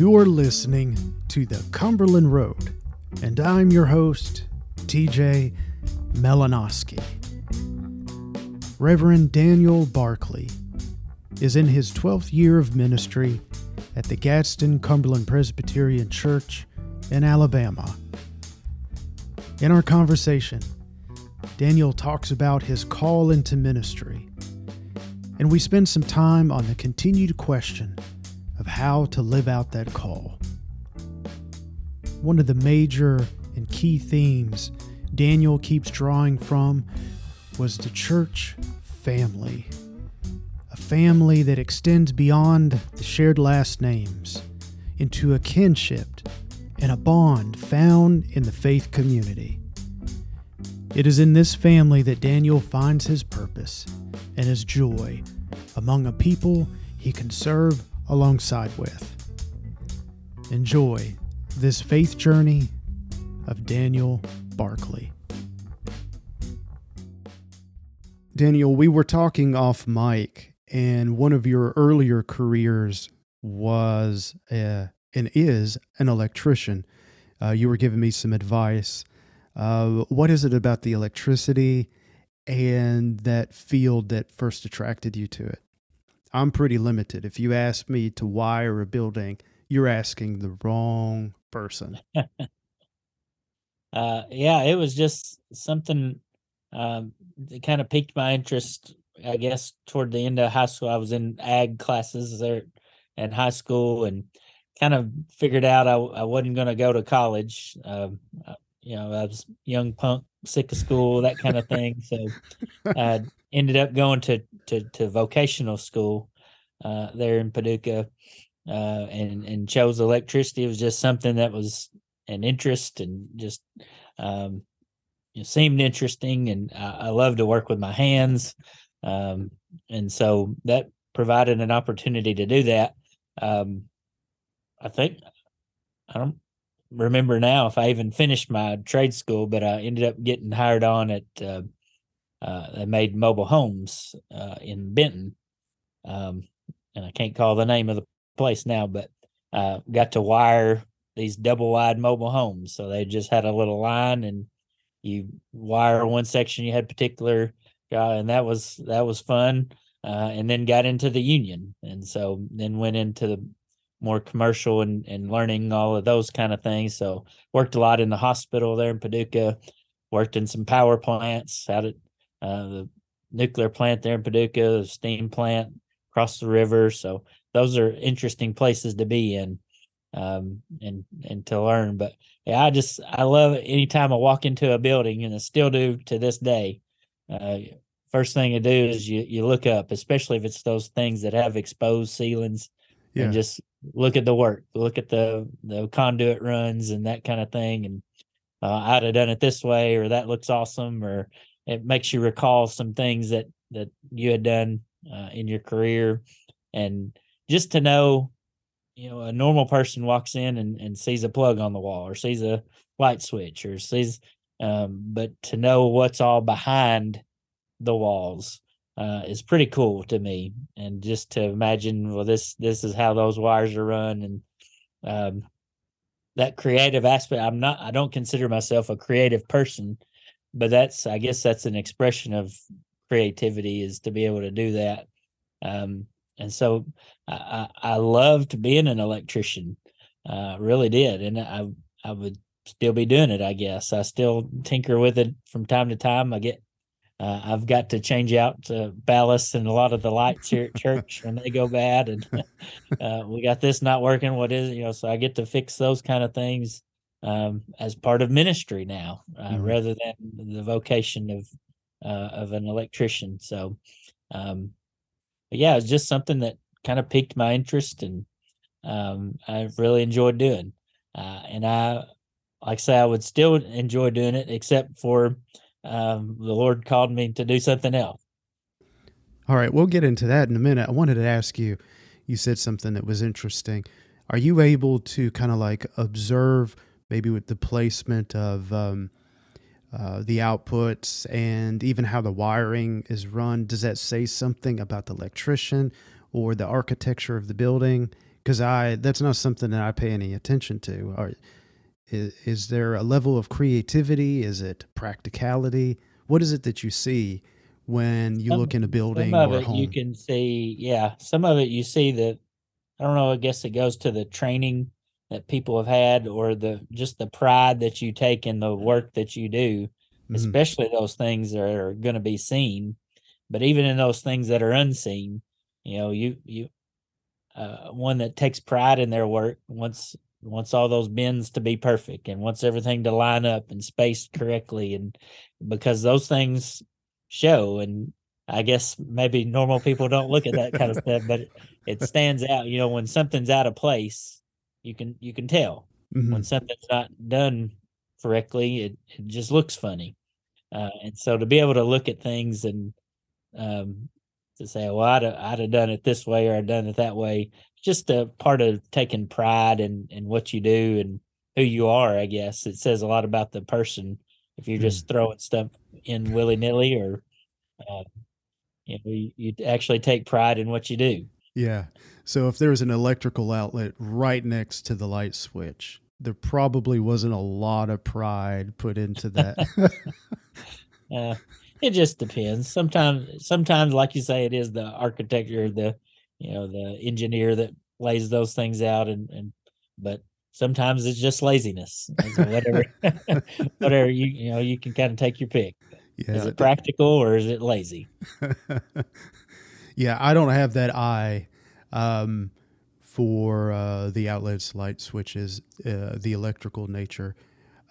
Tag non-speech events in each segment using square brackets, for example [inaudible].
You're listening to the Cumberland Road, and I'm your host, TJ Melanowski. Reverend Daniel Barkley is in his 12th year of ministry at the Gadsden Cumberland Presbyterian Church in Alabama. In our conversation, Daniel talks about his call into ministry, and we spend some time on the continued question of how to live out that call. One of the major and key themes Daniel keeps drawing from was the church family. A family that extends beyond the shared last names into a kinship and a bond found in the faith community. It is in this family that Daniel finds his purpose and his joy among a people he can serve alongside with. Enjoy this faith journey of Daniel Barkley. Daniel, we were talking off mic, and one of your earlier careers was a, and is an electrician. Uh, you were giving me some advice. Uh, what is it about the electricity and that field that first attracted you to it? I'm pretty limited. If you ask me to wire a building, you're asking the wrong person. [laughs] uh, yeah, it was just something um, that kind of piqued my interest. I guess toward the end of high school, I was in ag classes there in high school, and kind of figured out I, I wasn't going to go to college. Um, uh, you know, I was young punk, sick of school, that kind of thing. So I [laughs] ended up going to to, to vocational school uh, there in Paducah, uh, and and chose electricity. It was just something that was an interest and just um, it seemed interesting, and I, I love to work with my hands, um, and so that provided an opportunity to do that. Um, I think I don't remember now if I even finished my trade school, but I ended up getting hired on at uh, uh, they made mobile homes uh, in Benton, um, and I can't call the name of the place now, but uh, got to wire these double wide mobile homes. So they just had a little line, and you wire one section. You had particular, and that was that was fun. Uh, and then got into the union, and so then went into the more commercial and, and learning all of those kind of things. So worked a lot in the hospital there in Paducah, worked in some power plants out at uh, the nuclear plant there in Paducah, the steam plant across the river. So those are interesting places to be in um, and and to learn. But yeah, I just I love it anytime I walk into a building, and I still do to this day. Uh, first thing I do is you you look up, especially if it's those things that have exposed ceilings, yeah. and just look at the work, look at the the conduit runs and that kind of thing, and uh, I'd have done it this way, or that looks awesome, or it makes you recall some things that that you had done uh, in your career, and just to know, you know, a normal person walks in and, and sees a plug on the wall, or sees a light switch, or sees, um, but to know what's all behind the walls uh, is pretty cool to me. And just to imagine, well, this this is how those wires are run, and um, that creative aspect. I'm not. I don't consider myself a creative person, but that's. I guess that's an expression of creativity is to be able to do that. Um, and so I, I, loved being an electrician. Uh, really did, and I I would still be doing it. I guess I still tinker with it from time to time. I get uh, I've got to change out uh, ballast and a lot of the lights here at [laughs] church when they go bad, and [laughs] uh, we got this not working. What is it? You know, so I get to fix those kind of things um, as part of ministry now, uh, mm-hmm. rather than the vocation of uh, of an electrician. So, um, yeah, it's just something that kind of piqued my interest, and um, I really enjoyed doing. Uh, and I, like I say, I would still enjoy doing it, except for um, the Lord called me to do something else. All right, we'll get into that in a minute. I wanted to ask you, you said something that was interesting. Are you able to kind of like observe maybe with the placement of um, uh, the outputs and even how the wiring is run? Does that say something about the electrician or the architecture of the building? because I that's not something that I pay any attention to. Are, is, is there a level of creativity? Is it practicality? What is it that you see when you Some- look in a building some of or it home? you can see yeah some of it you see that i don't know i guess it goes to the training that people have had or the just the pride that you take in the work that you do Mhm. especially those things that are going to be seen but even in those things that are unseen you know you you uh, one that takes pride in their work wants wants all those bins to be perfect and wants everything to line up and spaced correctly and because those things show and i guess maybe normal people don't look at that kind of [laughs] stuff but it stands out you know when something's out of place you can you can tell. Mhm. when something's not done correctly it, it just looks funny. Uh, and so to be able to look at things and um, to say well I'd, have- I'd have done it this way or i'd done it that way just a part of taking pride in, in what you do and who you are i guess. It says a lot about the person if you're just throwing stuff in willy-nilly or uh, you know you, you actually take pride in what you do. Yeah. So if there's an electrical outlet right next to the light switch, there probably wasn't a lot of pride put into that. [laughs] Uh, it just depends. Sometimes, sometimes, like you say, it is the architecture, the you know, the engineer that lays those things out, and and but sometimes it's just laziness. So whatever, [laughs] [laughs] whatever you you know, you can kind of take your pick. yeah. Is it practical or is it lazy? yeah, I don't have that eye um, for uh, the outlets, light switches, uh, the electrical nature.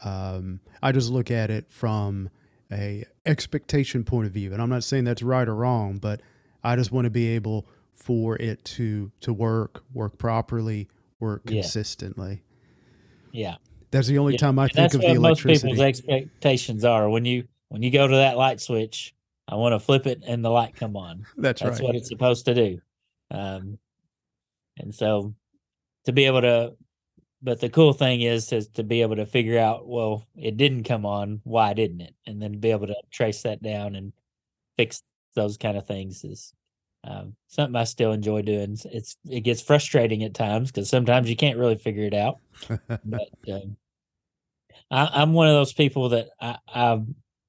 Um, I just look at it from a expectation point of view, and I'm not saying that's right or wrong, but I just want to be able for it to to work, work properly, work Yeah. consistently. Yeah, That's the only Yeah, time I and think of the most people's expectations are when you when you go to that light switch. I want to flip it and the light come on. That's, That's right. what it's supposed to do. Um, and so to be able to, but the cool thing is, is to be able to figure out, well, it didn't come on. Why didn't it? And then be able to trace that down and fix those kind of things is um, something I still enjoy doing. It's- it gets frustrating at times because sometimes you can't really figure it out. [laughs] But um, I, I'm one of those people that I, I,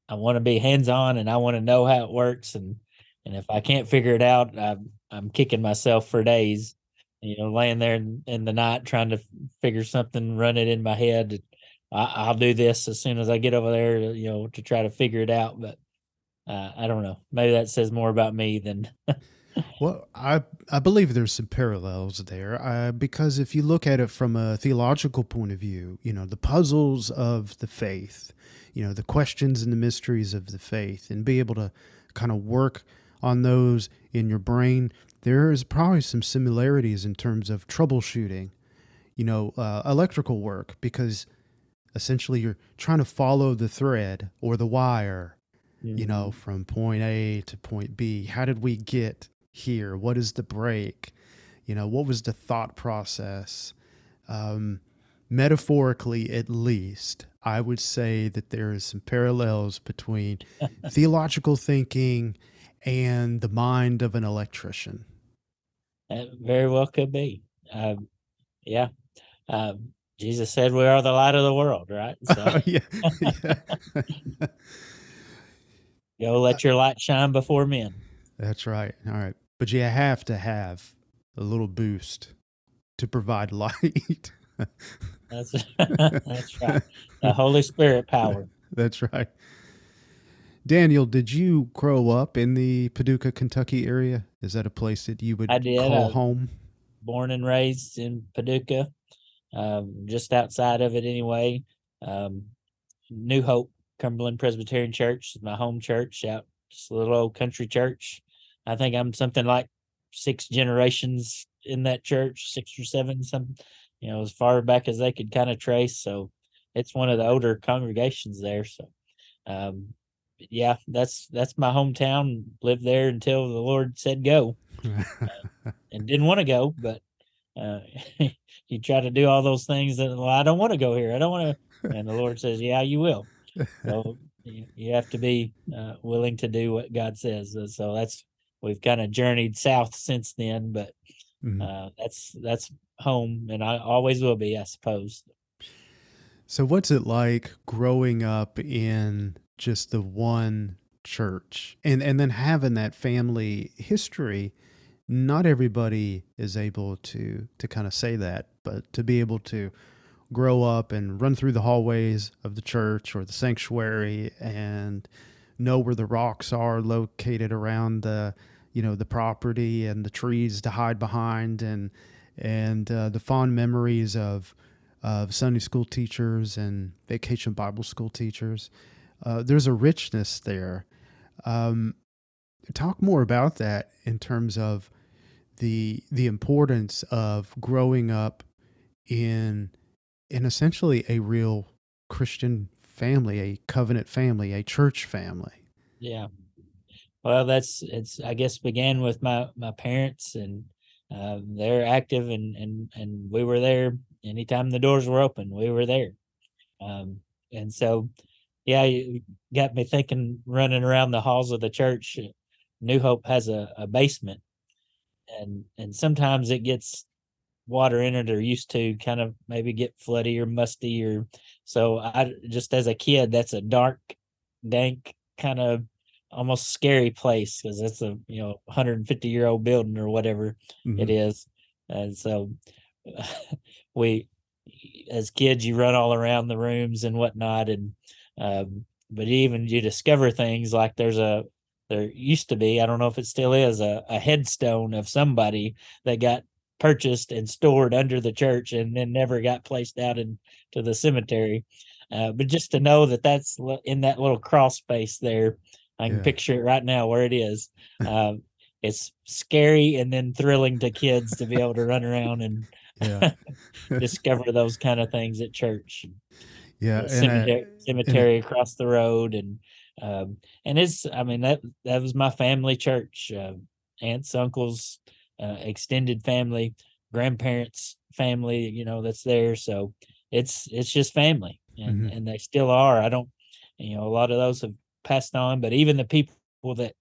I want to be hands on and I want to know how it works. And, and if I can't figure it out, I'm, I'm kicking myself for days, you know, laying there in, in the night trying to figure something, run it in my head. I, I'll do this as soon as I get over there, you know, to try to figure it out. But uh, I don't know. Maybe that says more about me than [laughs] Well, I I believe there's some parallels there uh, because if you look at it from a theological point of view, you know the puzzles of the faith, you know the questions and the mysteries of the faith, and be able to kind of work on those in your brain. There is probably some similarities in terms of troubleshooting, you know, uh, electrical work because essentially you're trying to follow the thread or the wire you know, from point A to point B. How did we get here? What is the break? You know, what was the thought process? Um, metaphorically, at least, I would say that there is some parallels between [laughs] theological thinking and the mind of an electrician. That very well could be. Um, yeah. Um, Jesus said we are the light of the world, right? [laughs] So yeah, yeah. [laughs] go let your light shine before men. That's right. All right. But you have to have a little boost to provide [laughs] light. That's that's right. The Holy Spirit power. That's right. Daniel, did you grow up in the Paducah, Kentucky area? Is that a place that you would I did, call uh, home? Born and raised in Paducah, um, just outside of it anyway. Um, New Hope Cumberland Presbyterian Church is my home church out just a little old country church. I think I'm something like six generations in that church, six or seven, some you know, as far back as they could kind of trace. So it's one of the older congregations there. So um yeah, that's that's my hometown. Lived there until the Lord said go [laughs] and didn't want to go, but uh, [laughs] you try to do all those things that well, I don't want to go here. I don't want to, [laughs] and the Lord says, "Yeah, you will." So you, you have to be uh, willing to do what God says. Uh, So that's we've kind of journeyed south since then, but Mm-hmm. Uh, that's that's home, and I always will be, I suppose. So, what's it like growing up in just the one church, and and then having that family history? Not everybody is able to to kind of say that, but to be able to grow up and run through the hallways of the church or the sanctuary and know where the rocks are located around the you know the property and the trees to hide behind and and uh, the fond memories of of Sunday school teachers and vacation Bible school teachers. Uh, there's a richness there. Um, talk more about that in terms of the the importance of growing up in in essentially a real Christian family, a covenant family, a church family. Yeah. Well, that's it's I guess began with my my parents and uh, they're active and and and we were there anytime the doors were open. We were there, um, and so yeah, you got me thinking. Running around the halls of the church, New Hope has a, a basement, and and sometimes it gets water in it or used to kind of maybe get floody or musty or so I just as a kid that's a dark dank kind of almost scary place because it's a you know 150 year old building or whatever mm-hmm. it is and so [laughs] we as kids you run all around the rooms and whatnot and um, but even you discover things like there's a there used to be i don't know if it still is a, a headstone of somebody that got purchased and stored under the church and then never got placed out into the cemetery uh, but just to know that that's in that little cross space there I can yeah. picture it right now where it is. [laughs] Um, it's scary and then thrilling to kids to be able to run around and yeah. [laughs] discover those kind of things at church. Yeah, cemetery, I, cemetery across the road, and um, and it's I mean that that was my family church, uh, aunts, uncles, uh, extended family, grandparents, family, you know that's there. So it's it's just family, and mm-hmm. and they still are. I don't, you know, a lot of those have passed on, but even the people that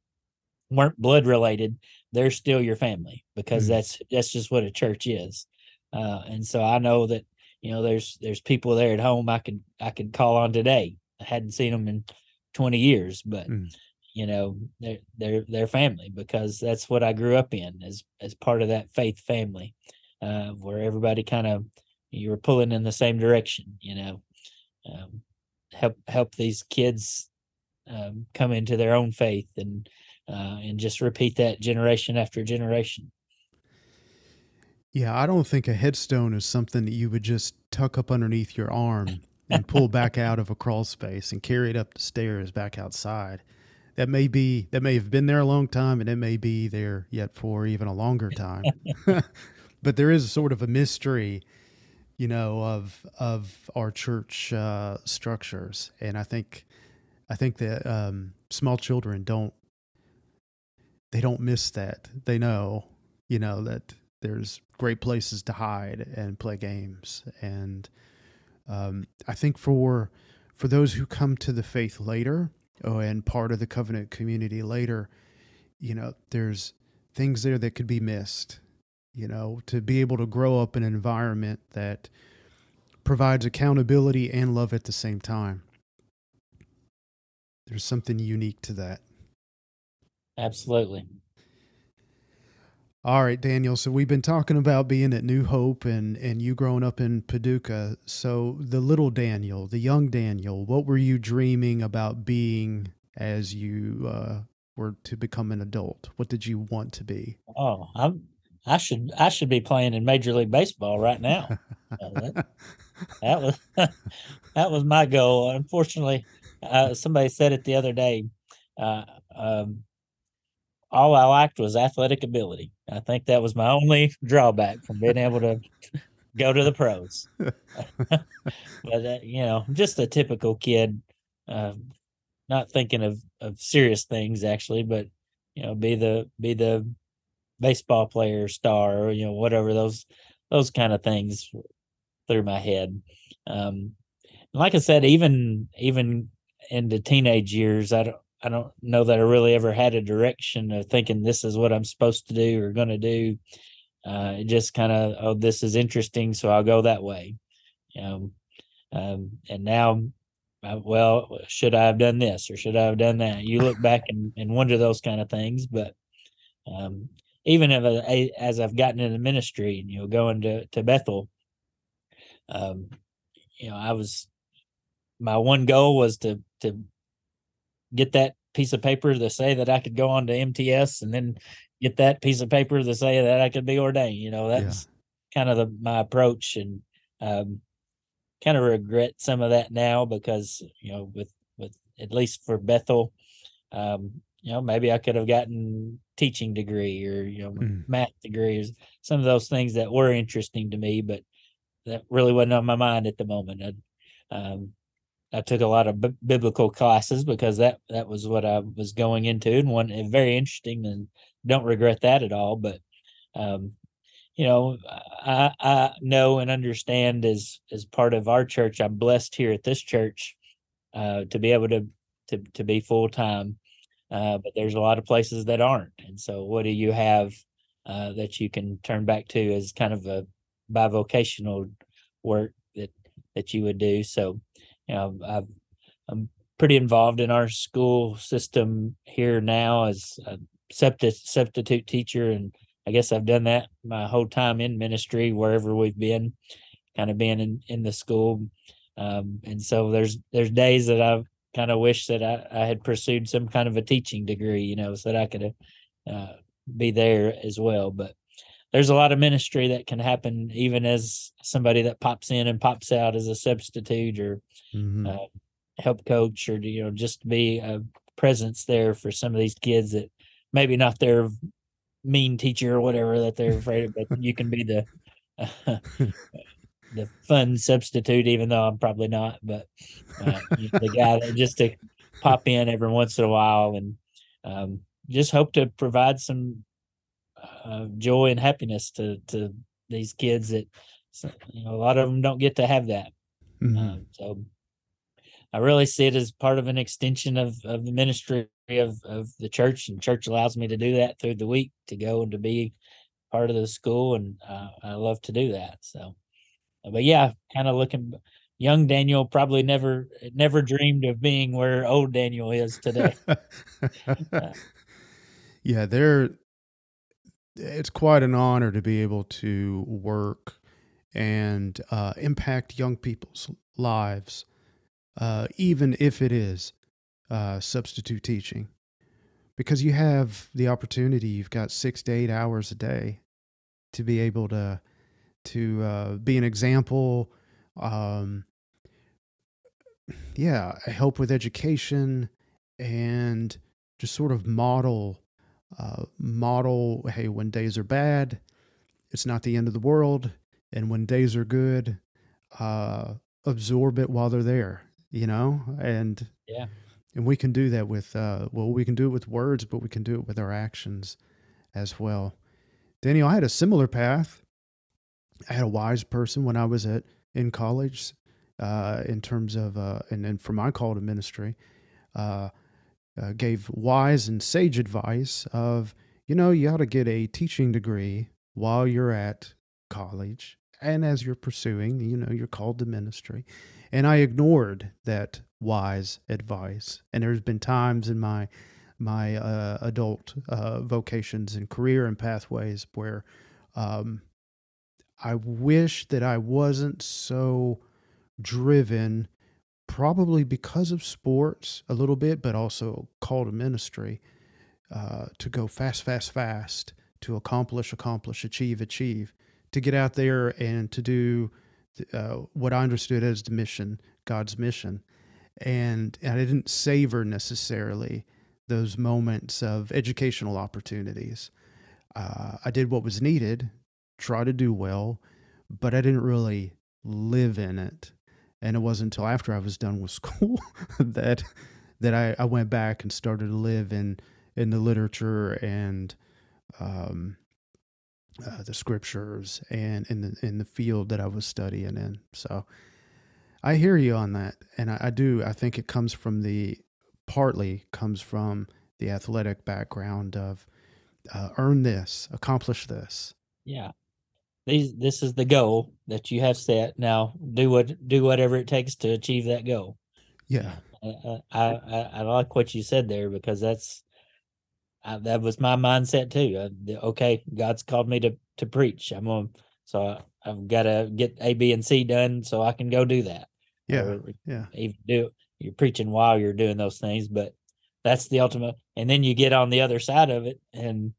weren't blood related, they're still your family because mm-hmm. that's that's just what a church is. Uh, and so I know that you know there's there's people there at home I could I could call on today. I hadn't seen them in 20 years, but mm. you know they're they're they're family because that's what I grew up in as as part of that faith family, uh, where everybody kind of you were pulling in the same direction. You know, um, help help these kids um, come into their own faith and uh, and just repeat that generation after generation. Yeah, I don't think a headstone is something that you would just tuck up underneath your arm and pull back out of a crawl space and carry it up the stairs back outside. That may be that may have been there a long time, and it may be there yet for even a longer time. [laughs] but there is sort of a mystery, you know, of of our church uh, structures, and I think I think that um, small children don't they don't miss that. They know, you know, that there's great places to hide and play games. And um, I think for for those who come to the faith later oh, and part of the covenant community later, you know, there's things there that could be missed. You know, to be able to grow up in an environment that provides accountability and love at the same time. There's something unique to that. Absolutely. All right, Daniel. So we've been talking about being at New Hope and and you growing up in Paducah. So the little Daniel, the young Daniel, what were you dreaming about being as you uh, were to become an adult? What did you want to be? Oh, I'm I should I should be playing in Major League Baseball right now. [laughs] uh, that, that was [laughs] that was my goal. Unfortunately, uh, somebody said it the other day. Uh, um, all I liked was athletic ability. I think that was my only drawback from being able to go to the pros. [laughs] but uh, you know, just a typical kid, uh, not thinking of of serious things actually, but you know, be the be the baseball player star or you know whatever those those kind of things through my head. Um, like I said, even even into teenage years, I don't I don't know that I really ever had a direction of thinking this is what I'm supposed to do or going to do. uh, it just kind of oh this is interesting, so I'll go that way. You know, um, and now, uh, well, should I have done this or should I have done that? You look back and, and wonder those kind of things, but um, even if as I've gotten into ministry, and you know, going to to Bethel, um, you know, I was my one goal was to to get that piece of paper to say that I could go on to MTS and then get that piece of paper to say that I could be ordained. You know, that's yeah. kind of the, my approach and um, kind of regret some of that now because, you know, with, with at least for Bethel, um, you know, maybe I could have gotten teaching degree or, you know, mm. math degrees, some of those things that were interesting to me, but that really wasn't on my mind at the moment. I, um, I took a lot of b- biblical classes because that that was what I was going into, and one very interesting, and don't regret that at all. But um, you know, I, I know and understand as as part of our church, I'm blessed here at this church uh, to be able to to to be full time. Uh, but there's a lot of places that aren't, and so what do you have uh, that you can turn back to as kind of a bivocational work that that you would do? So you know, i am pretty involved in our school system here now as a substitute teacher, and I guess I've done that my whole time in ministry wherever we've been, kind of being in in the school. Um, and so there's there's days that I've kind of wish that I, I had pursued some kind of a teaching degree, you know, so that I could uh, be there as well. But there's a lot of ministry that can happen even as somebody that pops in and pops out as a substitute or mm-hmm. uh, help coach or you know just be a presence there for some of these kids that maybe not their mean teacher or whatever that they're afraid of but [laughs] you can be the uh, [laughs] the fun substitute even though i'm probably not but uh, the guy that just to pop in every once in a while and um, just hope to provide some uh, joy and happiness to to these kids that you know a lot of them don't get to have that. Mm-hmm. Um, so I really see it as part of an extension of of the ministry of of the church, and church allows me to do that through the week to go and to be part of the school, and uh, I love to do that. So, but yeah, kind of looking young Daniel probably never never dreamed of being where old Daniel is today. [laughs] uh, yeah, there it's quite an honor to be able to work and uh, impact young people's lives, uh, even if it is uh, substitute teaching, because you have the opportunity. You've got six to eight hours a day to be able to to uh, be an example. Um, yeah, help with education and just sort of model uh, model hey, when days are bad, it's not the end of the world. And when days are good, uh, absorb it while they're there, you know? And yeah. And we can do that with, uh, well, we can do it with words, but we can do it with our actions as well. Daniel, I had a similar path. I had a wise person when I was at in college, uh, in terms of, uh, and then for my call to ministry, uh, uh, gave wise and sage advice of, you know, you ought to get a teaching degree while you're at college and as you're pursuing, you know, you're called to ministry. And I ignored that wise advice. And there's been times in my my uh, adult uh, vocations and career and pathways where um, I wish that I wasn't so driven probably because of sports a little bit, but also call to ministry uh, to go fast, fast, fast, to accomplish, accomplish, achieve, achieve, to get out there and to do uh, what I understood as the mission, God's mission. And, and I didn't savor necessarily those moments of educational opportunities. Uh, I did what was needed, try to do well, but I didn't really live in it and it wasn't until after I was done with [laughs] school that that I, I went back and started to live in in the literature and um, uh, the scriptures and in the in the field that I was studying in. So I hear you on that, and I, I do. I think it comes from the partly comes from the athletic background of uh, earn this, accomplish this. Yeah, these this is the goal that you have set. Now do what do whatever it takes to achieve that goal. Yeah. I I, I, I like what you said there because that's I, that was my mindset too. Uh, okay, God's called me to to preach. I'm on, so I, I've got to get A, B, and C done so I can go do that. Yeah. Or Yeah. even do you're preaching while you're doing those things, but that's the ultimate. And then you get on the other side of it, and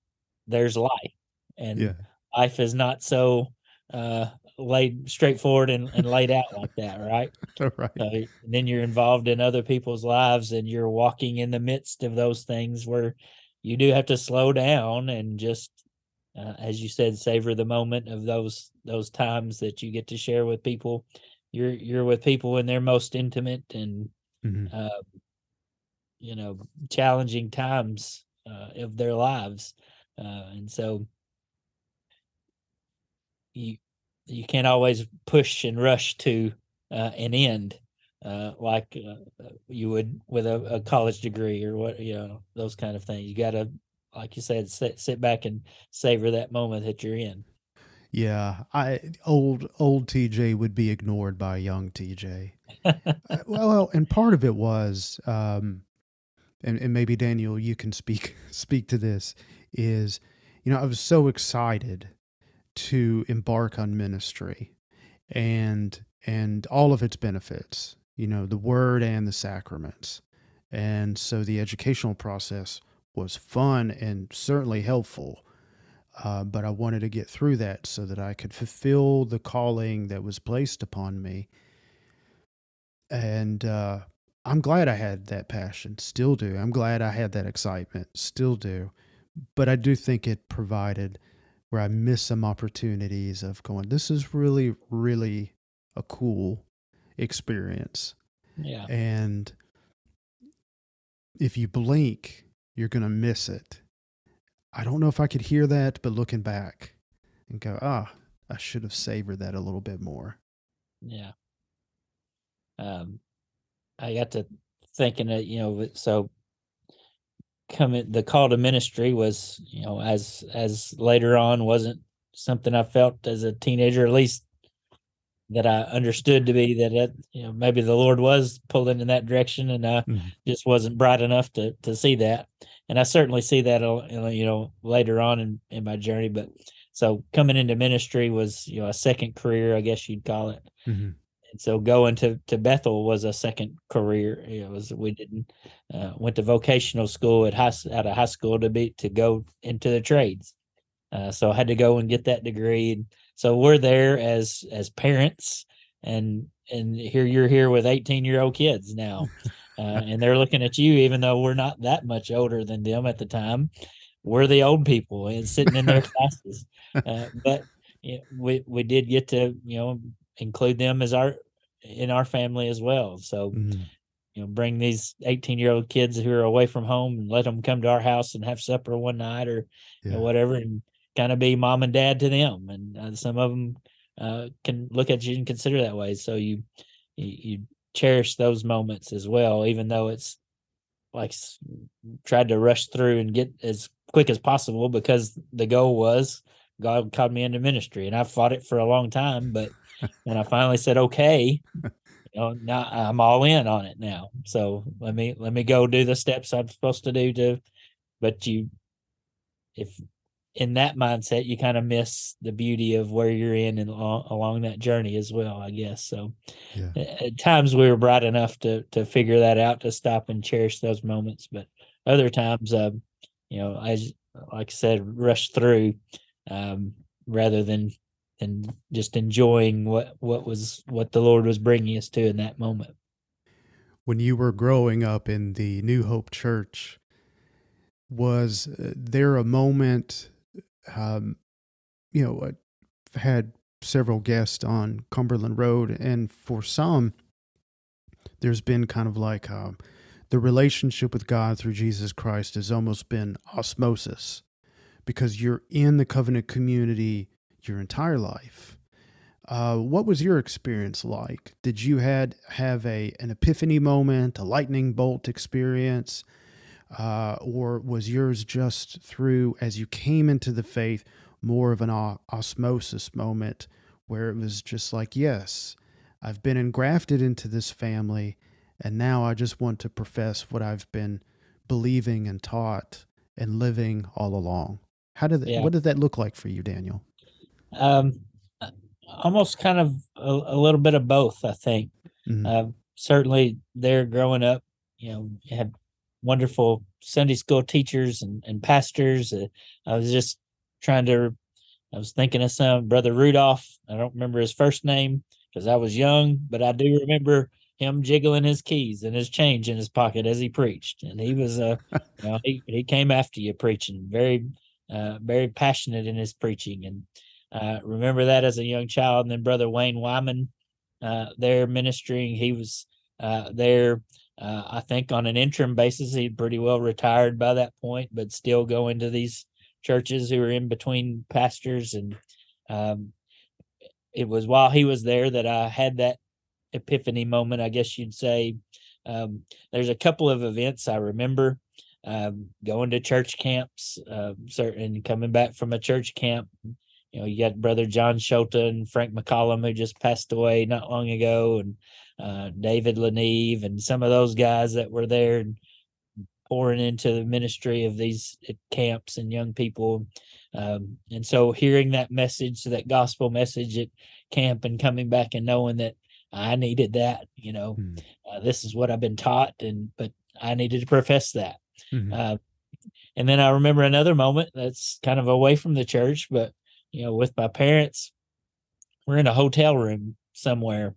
there's life, and Yeah. Life is not so uh laid straightforward and, and laid out like that, right? [laughs] right. So then you're involved in other people's lives and you're walking in the midst of those things where you do have to slow down and just uh, as you said savor the moment of those those times that you get to share with people you're you're with people in their most intimate and Mhm. uh, you know challenging times uh, of their lives uh, and so you you can't always push and rush to uh, an end uh, like uh, you would with a, a college degree or what you know those kind of things you got to like you said sit, sit back and savor that moment that you're in Yeah. I old old TJ would be ignored by young TJ. Uh, [laughs] well, and part of it was, um, and, and maybe Daniel, you can speak [laughs] speak to this. Is you know I was so excited to embark on ministry, and and all of its benefits. You know the word and the sacraments, and so the educational process was fun and certainly helpful. Uh, but I wanted to get through that so that I could fulfill the calling that was placed upon me and uh, I'm glad I had that passion, still do. I'm glad I had that excitement, still do. But I do think it provided where I miss some opportunities of going, this is really, really a cool experience. yeah And if you blink, you're going to miss it. I don't know if I could hear that, but looking back and go, ah, I should have savored that a little bit more. Yeah. Um, I got to thinking that, you know, so coming, the call to ministry was, you know, as, as later on wasn't something I felt as a teenager, at least that I understood to be that, it, you know, maybe the Lord was pulling in that direction and I Mhm. just wasn't bright enough to, to see that. And I certainly see that, uh, you know, later on in, in my journey, but so coming into ministry was, you know, a second career, I guess you'd call it Mhm. And so going to to Bethel was a second career. It was we didn't uh, went to vocational school at high out of high school to be to go into the trades. Uh, so I had to go and get that degree. And so we're there as as parents, and and here you're here with 18 year old kids now, uh, and they're looking at you, even though we're not that much older than them at the time. We're the old people and sitting in their [laughs] classes, uh, but yeah, we we did get to you know include them as our in our family as well. So Mhm. you know, bring these 18 year old kids who are away from home and let them come to our house and have supper one night or you know, whatever, and kind of be mom and dad to them. And uh, some of them uh, can look at you and consider that way. So you, you you cherish those moments as well, even though it's like tried to rush through and get as quick as possible because the goal was God called me into ministry, and I fought it for a long time. But when I finally said okay, [laughs] you know, now I'm all in on it now. So let me let me go do the steps I'm supposed to do to. But you, if in that mindset, you kind of miss the beauty of where you're in and along, along that journey as well. I guess so. Yeah. At times we were bright enough to to figure that out to stop and cherish those moments, but other times, uh, you know, I like I said, rush through um, rather than than just enjoying what what was what the Lord was bringing us to in that moment. when you were growing up in the New Hope Church, was uh, there a moment? Um, you know, I've had several guests on Cumberland Road, and for some, there's been kind of like um, the relationship with God through Jesus Christ has almost been osmosis because you're in the covenant community your entire life. Uh, what was your experience like? Did you had have a an epiphany moment, a lightning bolt experience, uh, or was yours just through as you came into the faith? more of an osmosis moment where it was just like, yes, I've been engrafted into this family, and now I just want to profess what I've been believing and taught and living all along. How did that, yeah. what did that look like for you, Daniel? Um, almost kind of a, a little bit of both, I think. Mm-hmm. Uh, certainly, there growing up, you know, had wonderful Sunday school teachers and, and pastors. Uh, I was just trying to, I was thinking of some brother Rudolph. I don't remember his first name because I was young, but I do remember him jiggling his keys and his change in his pocket as he preached. And he was, uh, [laughs] you know, he, he came after you preaching, very, uh, very passionate in his preaching. And uh, remember that as a young child. And then Brother Wayne Wyman, uh, there ministering, he was uh, there, uh, I think, on an interim basis. He'd pretty well retired by that point, but still going to these churches who were in between pastors. And um, it was while he was there that I had that epiphany moment, I guess you'd say. Um, there's a couple of events I remember um, going to church camps, uh, certain coming back from a church camp. You know, you got brother John and Frank McCollum who just passed away not long ago, and uh, David Leneve and some of those guys that were there and pouring into the ministry of these camps and young people. Um, and so hearing that message, that gospel message at camp and coming back and knowing that I needed that, you know, mm. uh, this is what I've been taught and, but I needed to profess that. Mm-hmm. Uh, and then I remember another moment that's kind of away from the church, but you know, with my parents, we're in a hotel room somewhere,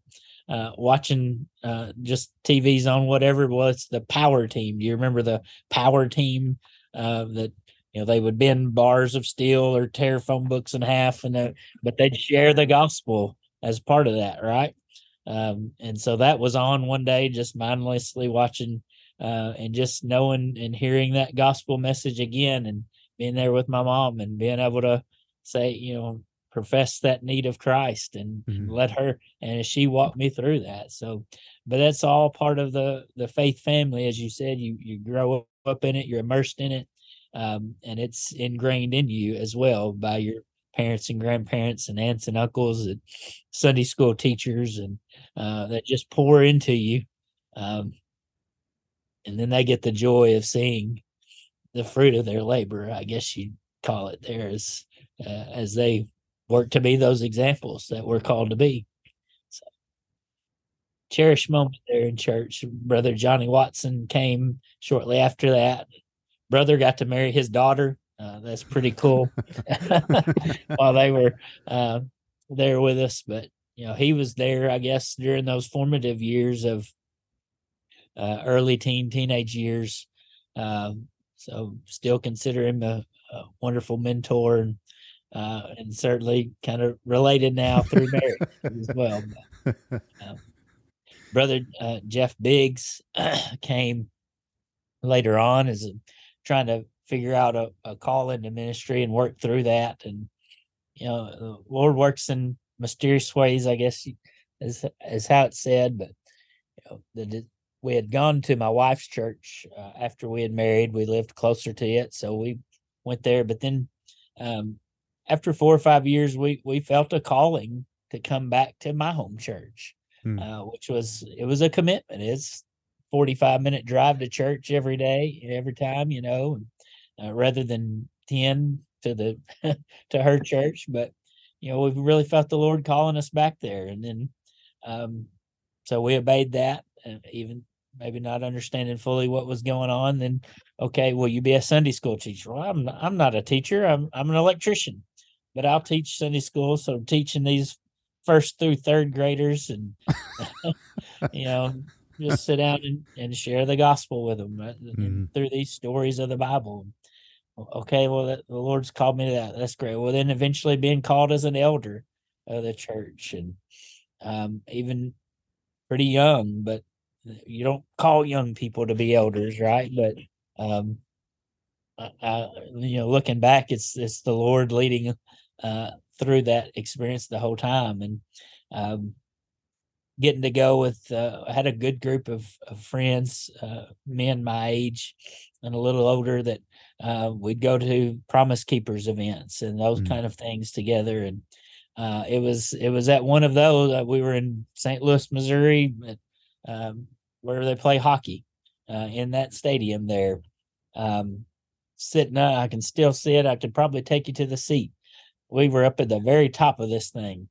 uh, watching uh, just TVs on whatever it was, the power team. Do you remember the power team uh, that you know they would bend bars of steel or tear phone books in half, and but they'd share the gospel as part of that, right? Um, and so that was on one day, just mindlessly watching uh, and just knowing and hearing that gospel message again, and being there with my mom and being able to say, you know, profess that need of Christ and mm-hmm. let her and she walked me through that. So, but that's all part of the the faith family, as you said. You you grow up in it, you're immersed in it, um, and it's ingrained in you as well by your parents and grandparents and aunts and uncles and Sunday school teachers and uh, that just pour into you. Um, and then they get the joy of seeing the fruit of their labor, I guess you'd call it there as uh, as they work to be those examples that we're called to be. So, cherished moment there in church. Brother Johnny Watson came shortly after that. Brother got to marry his daughter. Uh, that's pretty cool. [laughs] [laughs] While they were uh, there with us, but you know he was there, I guess, during those formative years of uh, early teen, teenage years. Um, so still consider him a, a wonderful mentor and uh, and certainly kind of related now through [laughs] marriage as well. But, um, brother uh, Jeff Biggs [clears throat] came later on as trying to figure out a, a call into ministry and work through that. And you know, the Lord works in mysterious ways, I guess, is is how it's said. But you know, the, we had gone to my wife's church uh, after we had married. We lived closer to it, so we went there. But then um, after four or five years, we we felt a calling to come back to my home church, hmm. uh, which was it was a commitment. It's forty five minute drive to church every day, every time, you know, uh, rather than ten to the [laughs] to her church. But you know, we really felt the Lord calling us back there, and then um, so we obeyed that, uh, even maybe not understanding fully what was going on. Then okay, will you be a Sunday school teacher? Well, I'm I'm not a teacher. I'm I'm an electrician but I'll teach Sunday school. So I'm teaching these first through third graders and, [laughs] you know, just sit down and, and share the gospel with them uh, mm-hmm. through these stories of the Bible. Okay, well, the Lord's called me to that. That's great. Well, then eventually being called as an elder of the church and um, even pretty young, but you don't call young people to be elders, right? But um, I, you know, looking back, it's it's the Lord leading uh, through that experience the whole time. And um, getting to go with uh, I had a good group of, of friends, uh, men my age and a little older that uh, we'd go to Promise Keepers events and those mm. kind of things together. And uh, it was it was at one of those. Uh, we were in St. Louis, Missouri, um, where they play hockey uh, in that stadium there. Um, sitting, up, I can still see it. I could probably take you to the seat. We were up at the very top of this thing.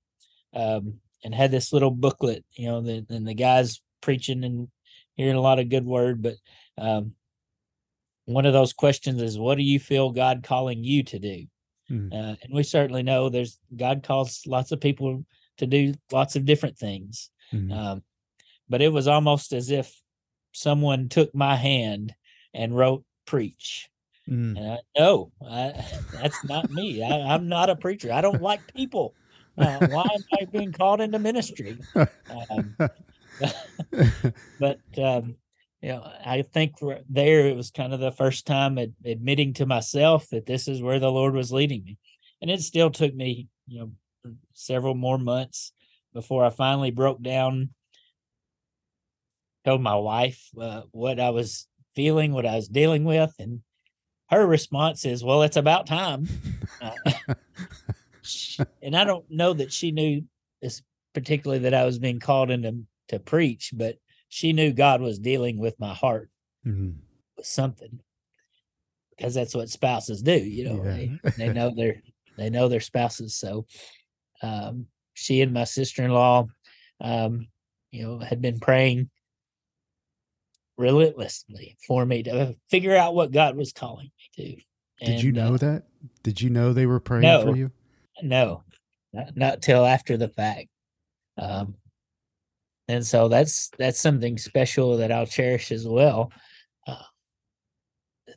Um, and had this little booklet, you know, the, and the guys preaching and hearing a lot of good word. But um, one of those questions is, what do you feel God calling you to do? Mm. Uh, and we certainly know there's God calls lots of people to do lots of different things. Mm. Um, but it was almost as if someone took my hand and wrote preach. Mm. And I, no, I, [laughs] that's not me. I, I'm not a preacher. I don't like people. Uh, why am I being called into ministry? Um, [laughs] but um, you know, I think there it was kind of the first time ad- admitting to myself that this is where the Lord was leading me, and it still took me, you know, several more months before I finally broke down. Told my wife uh, what I was feeling, what I was dealing with, and her response is, "Well, it's about time." [laughs] Uh, and I don't know that she knew this particularly that I was being called into to preach, but she knew God was dealing with my heart mm-hmm. with something because that's what spouses do. You know, yeah. they, they know [laughs] their they know their spouses. So um, she and my sister in law, um, you know, had been praying relentlessly for me to figure out what God was calling me to. And, Did you know uh, that? Did you know they were praying no, for you? No, not, not till after the fact. Um, and so that's that's something special that I'll cherish as well. Uh,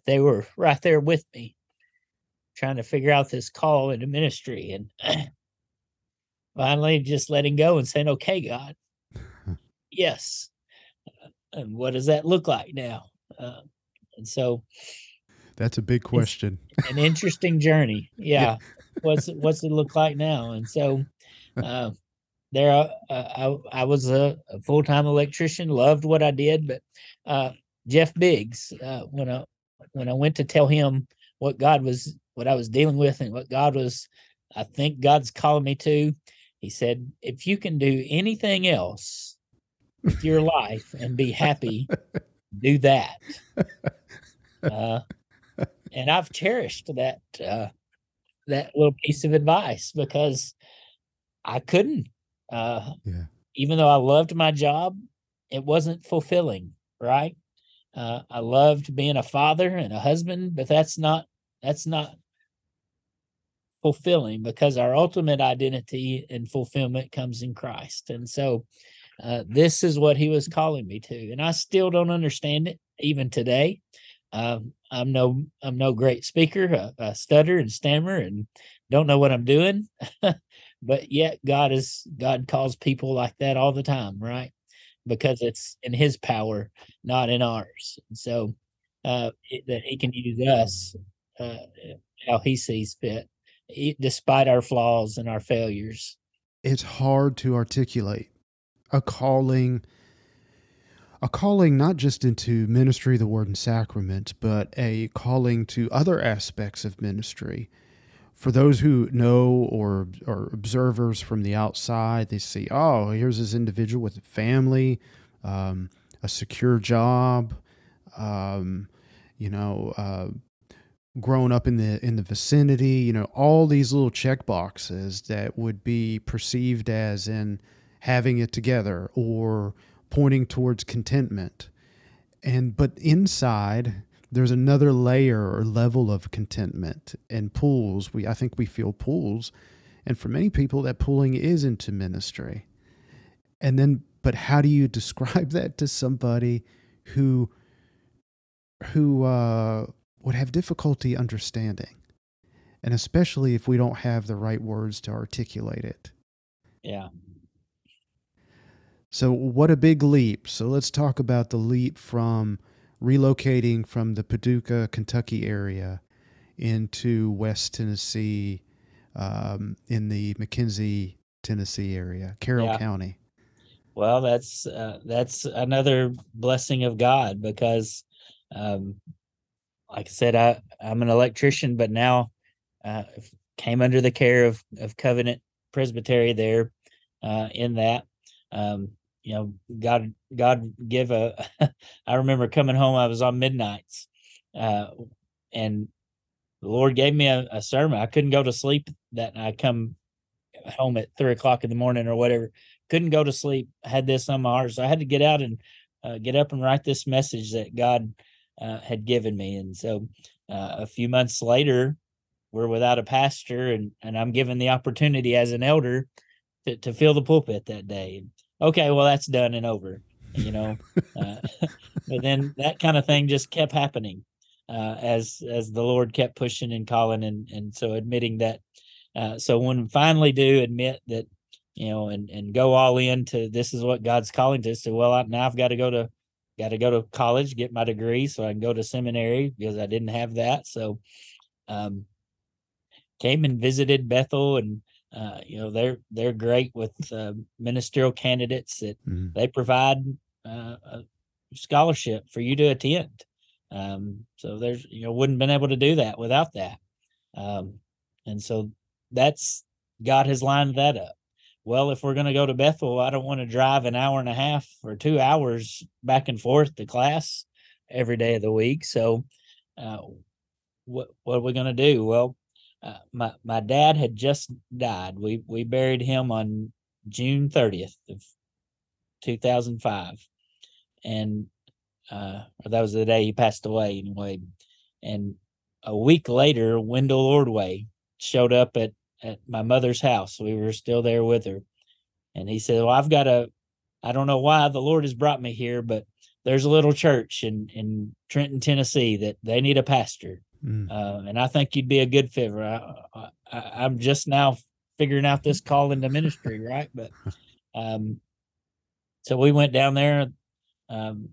they were right there with me, trying to figure out this call into ministry, and [clears throat] finally just letting go and saying, "Okay, God, [laughs] yes." And what does that look like now? Uh, and so, that's a big question. an interesting journey. [laughs] Yeah. yeah what's what's it look like now? And so uh, there, uh, I I was a, a full time electrician, loved what I did, but uh, Jeff Biggs, uh, when I when I went to tell him what God was, what I was dealing with, and what God was, I think God's calling me to. He said, if you can do anything else with your life and be happy, do that. [laughs] Uh, and I've cherished that uh, that little piece of advice because I couldn't. Uh, yeah. Even though I loved my job, it wasn't fulfilling. Right. Uh, I loved being a father and a husband, but that's not that's not fulfilling because our ultimate identity and fulfillment comes in Christ. And so uh, this is what he was calling me to. And I still don't understand it even today. Um, I'm no I'm no great speaker. I, I stutter and stammer and don't know what I'm doing. [laughs] but yet God is God calls people like that all the time, right? Because it's in His power, not in ours. And so uh, it, that He can use us uh, how He sees fit, despite our flaws and our failures. It's hard to articulate a calling a calling not just into ministry, the word and sacrament, but a calling to other aspects of ministry. For those who know or are observers from the outside, they see, oh, here's this individual with a family, um, a secure job, um, you know, uh, grown up in the in the vicinity, you know, all these little check boxes that would be perceived as in having it together or pointing towards contentment. And but inside there's another layer or level of contentment and pulls. We I think we feel pulls. And for many people that pulling is into ministry. And then but how do you [laughs] describe that to somebody who who uh, would have difficulty understanding? And especially if we don't have the right words to articulate it. Yeah. So, what a big leap. So, let's talk about the leap from relocating from the Paducah, Kentucky area into West Tennessee um, in the McKenzie, Tennessee area, Carroll yeah. County. Well, that's uh, that's another blessing of God because, um, like I said, I I'm an electrician, but now uh, came under the care of of Covenant Presbytery there uh, in that. Um, you know, God God give a. [laughs] I remember coming home. I was on midnights, uh, and the Lord gave me a, a sermon. I couldn't go to sleep that night. I come home at three o'clock in the morning or whatever. Couldn't go to sleep. Had this on my heart, so I had to get out and uh, get up and write this message that God uh, had given me. And so, uh, a few months later, we're without a pastor, and and I'm given the opportunity as an elder to to fill the pulpit that day. Okay, well that's done and over, you know. [laughs] Uh, [laughs] but then that kind of thing just kept happening uh, as as the Lord kept pushing and calling, and and so admitting that. Uh, so when we finally do admit that, you know, and and go all in to this is what God's calling to, so well I, now I've got to go to got to go to college, get my degree, so I can go to seminary because I didn't have that. So, um, came and visited Bethel, and uh, you know they're they're great with uh, ministerial candidates that mm-hmm. they provide uh, a scholarship for you to attend. Um, so there's you know wouldn't been able to do that without that. Um, and so that's God has lined that up. Well, if we're going to go to Bethel, I don't want to drive an hour and a half or two hours back and forth to class every day of the week. So, uh, what what are we going to do? Well, uh, my my dad had just died. We we buried him on June 30th of 2005, and uh, or that was the day he passed away anyway. And a week later, Wendell Ordway showed up at at my mother's house. We were still there with her, and he said, "Well, I've got a, I don't know why the Lord has brought me here, but there's a little church in in Trenton, Tennessee that they need a pastor, mm. uh, and I think you'd be a good fit. I, I, I'm just now figuring out this call into ministry, right? But [laughs] um, so we went down there. Um,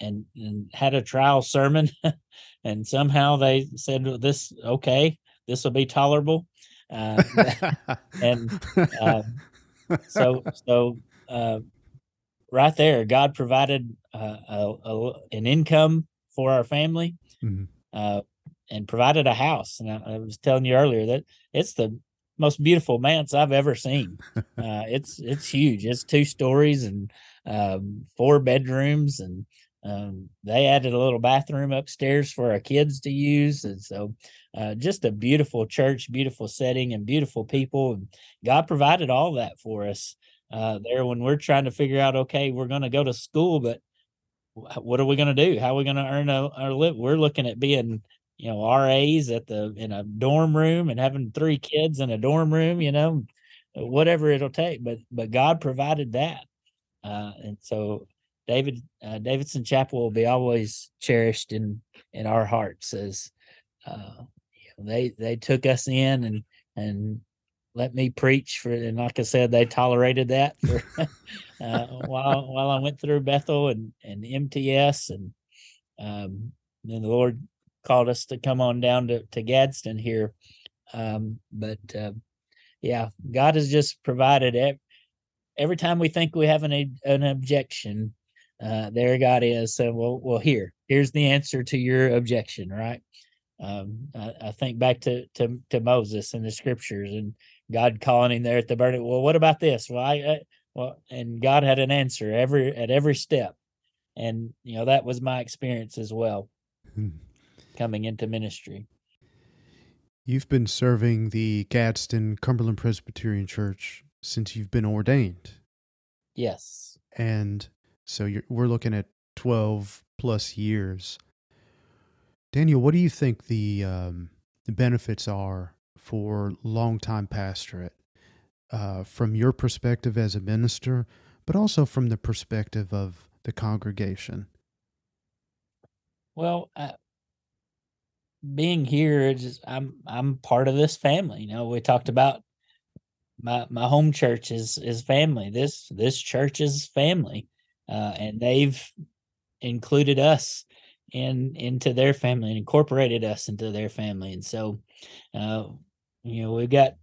and and had a trial sermon [laughs] and somehow they said this okay this will be tolerable uh, [laughs] and uh, so so uh, right there god provided uh, a, a, an income for our family mm-hmm. And provided a house and I, I, was telling you earlier that it's the most beautiful manse i've ever seen [laughs] uh, it's it's huge it's two stories and um, four bedrooms and um, they added a little bathroom upstairs for our kids to use, and so uh, just a beautiful church, beautiful setting, and beautiful people. And God provided all that for us uh, there when we're trying to figure out. Okay, we're going to go to school, but what are we going to do? How are we going to earn a, our live? We're looking at being, you know, RAs at the in a dorm room and having three kids in a dorm room. You know, whatever it'll take. But but God provided that, uh, and so David uh, Davidson Chapel will be always cherished in in our hearts as uh, you know, they they took us in and and let me preach for and like I said they tolerated that for [laughs] uh, while while I went through Bethel and and MTS and um, then the Lord called us to come on down to to Gadsden here um, but uh, yeah God has just provided every, every time we think we have an an objection uh, there God is. So, well, well, here, here's the answer to your objection, right? Um, I, I, think back to, to to Moses and the scriptures, and God calling him there at the burning. Well, what about this? Well, I, I well, and God had an answer every at every step, and you know that was my experience as well, hmm. Coming into ministry. You've been serving the Gadsden Cumberland Presbyterian Church since you've been ordained. Yes. And so we're looking at 12 plus years. Daniel, what do you think the, um, the benefits are for long-time pastorate uh, from your perspective as a minister, but also from the perspective of the congregation? Well, uh, being here, just I'm I'm part of this family. You know, we talked about my my home church is is family. This this church is family uh, and they've included us in into their family and incorporated us into their family. And so, uh, you know, we've got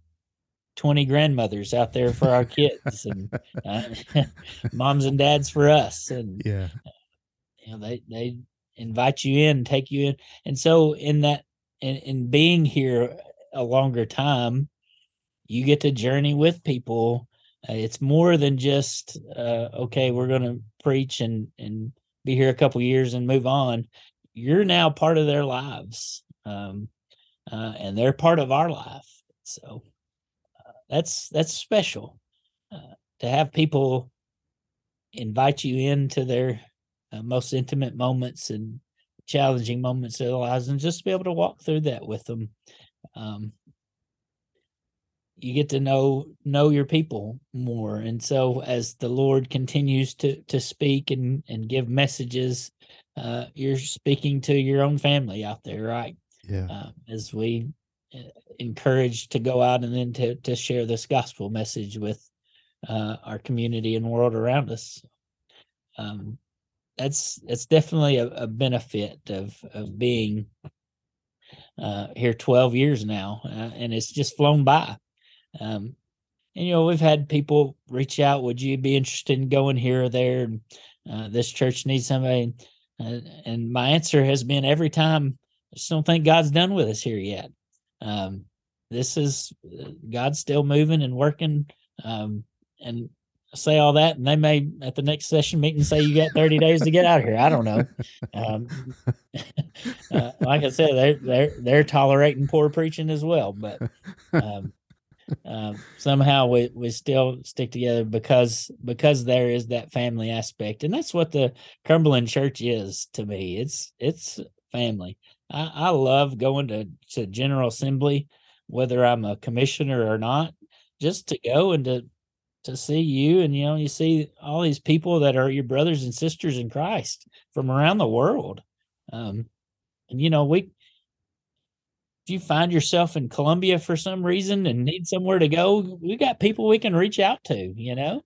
20 grandmothers out there for our [laughs] kids and uh, [laughs] moms and dads for us and yeah you know they they invite you in take you in. And so in that in, in being here a longer time you get to journey with people. Uh, it's more than just uh, okay we're going to preach and and be here a couple years and move on. You're now part of their lives um, uh, and they're part of our life. So uh, that's that's special uh, to have people invite you into their uh, most intimate moments and challenging moments of their lives and just to be able to walk through that with them. Um, you get to know know your people more. And so as the lord continues to to speak and and give messages uh you're speaking to your own family out there right? Yeah. Uh, as we uh, encourage to go out and then to to share this gospel message with uh our community and world around us. Um that's that's definitely a, a benefit of of being uh here 12 years now uh, and it's just flown by um, and you know, we've had people reach out. Would you be interested in going here or there? Uh, this church needs somebody. Uh, and my answer has been every time, I just don't think God's done with us here yet. Um, this is uh, God's still moving and working. Um, and say all that, and they may at the next session meeting say you got 30 days to get out of here. I don't know. Um, [laughs] uh, like I said, they're they're they're tolerating poor preaching as well, but um, um, somehow we, we still stick together because because there is that family aspect and that's what the cumberland church is to me it's it's family i, I love going to, to general assembly whether i'm a commissioner or not just to go and to to see you and you know you see all these people that are your brothers and sisters in christ from around the world um and you know we if you find yourself in Colombia for some reason and need somewhere to go, we got people we can reach out to, you know,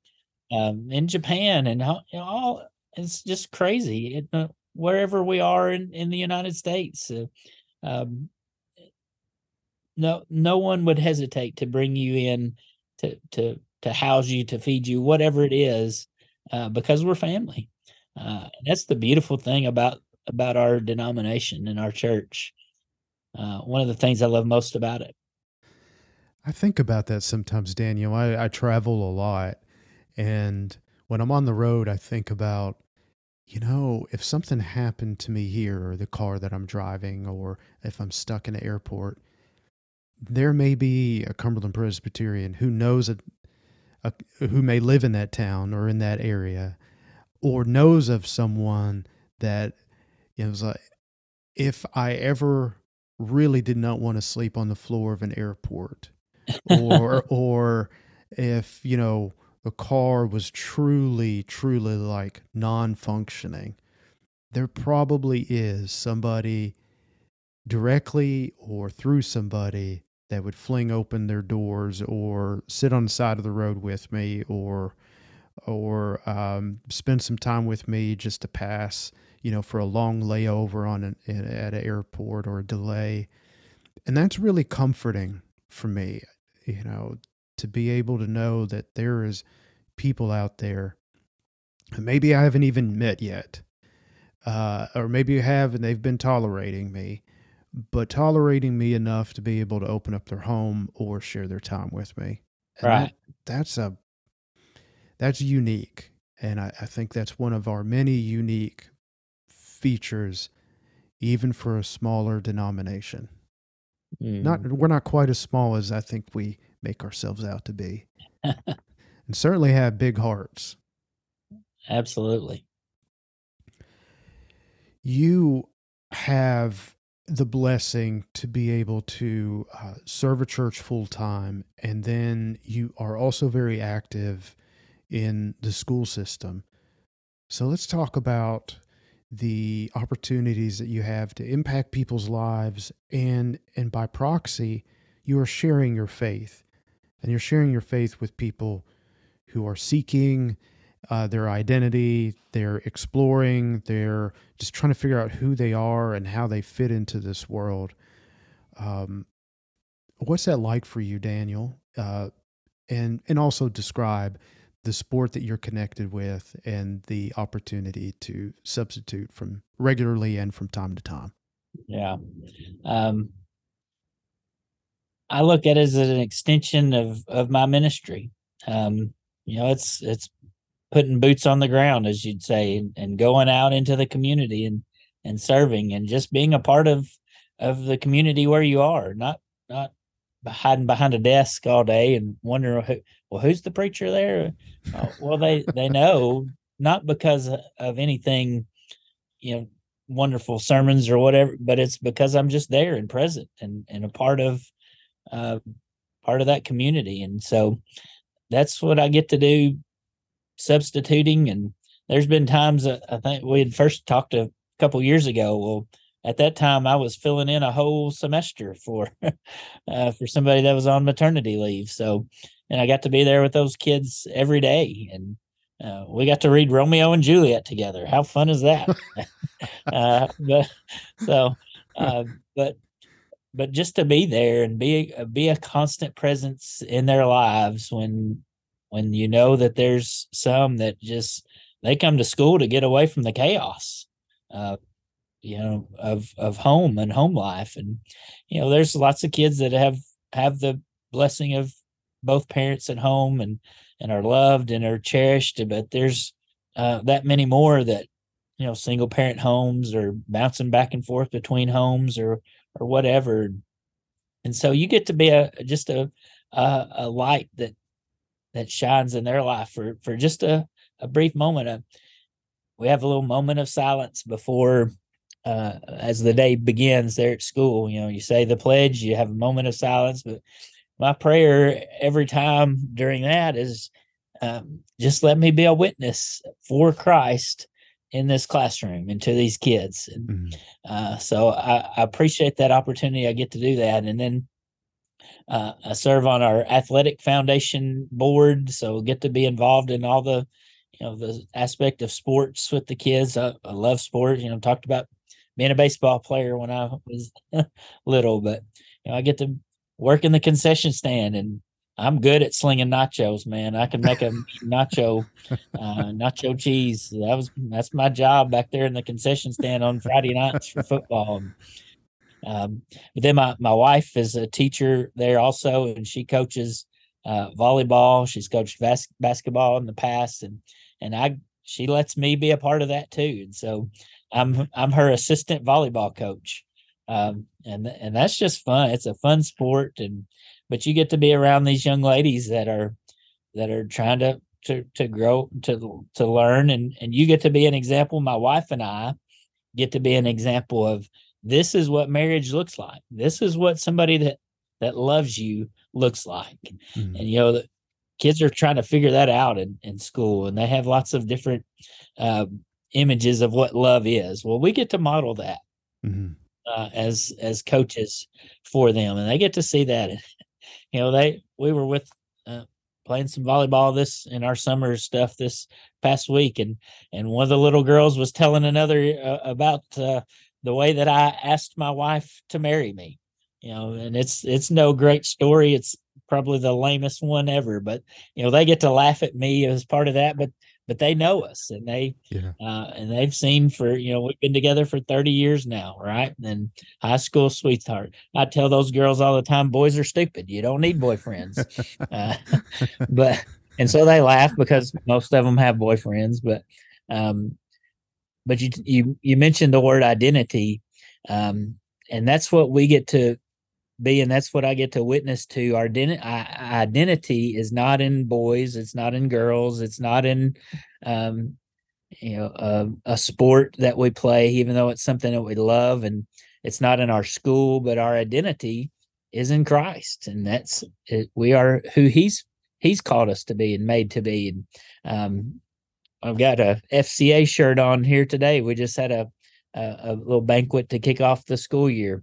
um, in Japan and all, all it's just crazy. It, uh, wherever we are in, in the United States, uh, um, no, no one would hesitate to bring you in to, to, to house you, to feed you, whatever it is, uh, because we're family. Uh, that's the beautiful thing about, about our denomination and our church uh, one of the things I love most about it. I think about that sometimes, Daniel. I, I travel a lot, and when I'm on the road, I think about, you know, if something happened to me here or the car that I'm driving, or if I'm stuck in an airport, there may be a Cumberland Presbyterian who knows a, a who may live in that town or in that area, or knows of someone that you know, like, if I ever really did not want to sleep on the floor of an airport or [laughs] or if you know the car was truly truly like non-functioning there probably is somebody directly or through somebody that would fling open their doors or sit on the side of the road with me or or um, spend some time with me just to pass you know, for a long layover on an, at an airport or a delay. And that's really comforting for me, you know, to be able to know that there is people out there maybe I haven't even met yet. Uh, or maybe you have and they've been tolerating me, but tolerating me enough to be able to open up their home or share their time with me. And right. That, that's a that's unique. And I, I think that's one of our many unique features even for a smaller denomination. Mm. Not we're not quite as small as I think we make ourselves out to be. [laughs] and certainly have big hearts. Absolutely. You have the blessing to be able to uh, serve a church full time, and then you are also very active in the school system. So let's talk about the opportunities that you have to impact people's lives and and by proxy you are sharing your faith and you're sharing your faith with people who are seeking uh, their identity they're exploring they're just trying to figure out who they are and how they fit into this world um, what's that like for you daniel uh, and and also describe the sport that you're connected with and the opportunity to substitute from regularly and from time to time. Yeah. Um, I look at it as an extension of of my ministry. Um, you know, it's it's putting boots on the ground, as you'd say, and, and going out into the community and and serving and just being a part of of the community where you are, not not hiding behind a desk all day and wondering who, well who's the preacher there? Uh, well they they know not because of anything you know wonderful sermons or whatever but it's because i'm just there and present and and a part of uh part of that community. And so that's what i get to do substituting and there's been times that i think we had first talked a couple years ago well at that time I was filling in a whole semester for [laughs] uh, for somebody that was on maternity leave. So, and I got to be there with those kids every day, and uh, we got to read Romeo and Juliet together. How fun is that? [laughs] [laughs] uh, but so, uh, but but just to be there and be be a constant presence in their lives when when you know that there's some that just they come to school to get away from the chaos. Uh, you know of of home and home life and you know there's lots of kids that have have the blessing of both parents at home and and are loved and are cherished but there's uh, that many more that you know single parent homes or bouncing back and forth between homes or or whatever and so you get to be a just a a, a light that that shines in their life for for just a, a brief moment uh, we have a little moment of silence before uh, as the day begins there at school. You know, you say the pledge, you have a moment of silence, but my prayer every time during that is um, just let me be a witness for Christ in this classroom and to these kids. And mm-hmm. uh, so I, I, appreciate that opportunity. I get to do that. And then uh, I serve on our athletic foundation board, so get to be involved in all the, you know, the aspect of sports with the kids. I, I love sports. You know, talked about being a baseball player when I was [laughs] little, but you know, I get to work in the concession stand and I'm good at slinging nachos, man. I can make a [laughs] nacho, uh, nacho cheese. That was that's my job back there in the concession stand on Friday nights for football. Um, but then my my wife is a teacher there also, and she coaches uh, volleyball. She's coached bas- basketball in the past, and and I she lets me be a part of that too. And so I'm I'm her assistant volleyball coach, um, and and that's just fun. It's a fun sport, and but you get to be around these young ladies that are that are trying to to to grow to to learn, and and you get to be an example. My wife and I get to be an example of this is what marriage looks like. This is what somebody that that loves you looks like, mm-hmm. and you know the kids are trying to figure that out in, in school and they have lots of different uh, images of what love is. Well, we get to model that mm-hmm. uh, as as coaches for them, and they get to see that. [laughs] You know, they we were with uh, playing some volleyball this in our summer stuff this past week, and and one of the little girls was telling another uh, about uh, the way that I asked my wife to marry me. You know, and it's it's no great story. It's probably the lamest one ever, but you know they get to laugh at me as part of that. But but they know us and they yeah. uh, and they've seen for you know we've been together for 30 years now right and high school sweetheart i tell those girls all the time boys are stupid you don't need boyfriends [laughs] uh, [laughs] but and so they laugh because most of them have boyfriends but um but you you you mentioned the word identity um and that's what we get to be and that's what i get to witness to. Our identi- identity is not in boys it's not in girls it's not in um you know a, a sport that we play even though it's something that we love and it's not in our school but our identity is in christ and that's it, we are who he's he's called us to be and made to be and um i've got a fca shirt on here today we just had a a, a little banquet to kick off the school year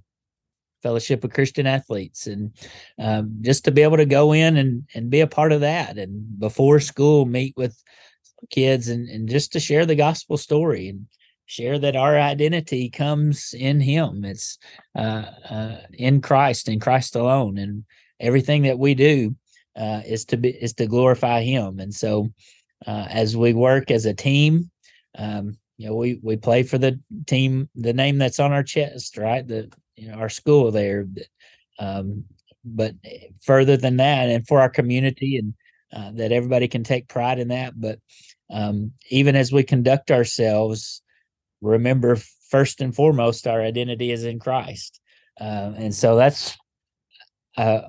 Fellowship of Christian Athletes, and um, just to be able to go in and and be a part of that, and before school meet with kids, and and just to share the gospel story and share that our identity comes in Him. It's uh, uh, in Christ, in Christ alone, and everything that we do uh, is to be is to glorify Him. And so, uh, as we work as a team, um, you know, we we play for the team, the name that's on our chest, right? The you know our school there. Um, but further than that, and for our community, and uh, that everybody can take pride in that. But um, even as we conduct ourselves, remember first and foremost our identity is in Christ, uh, and so that's uh,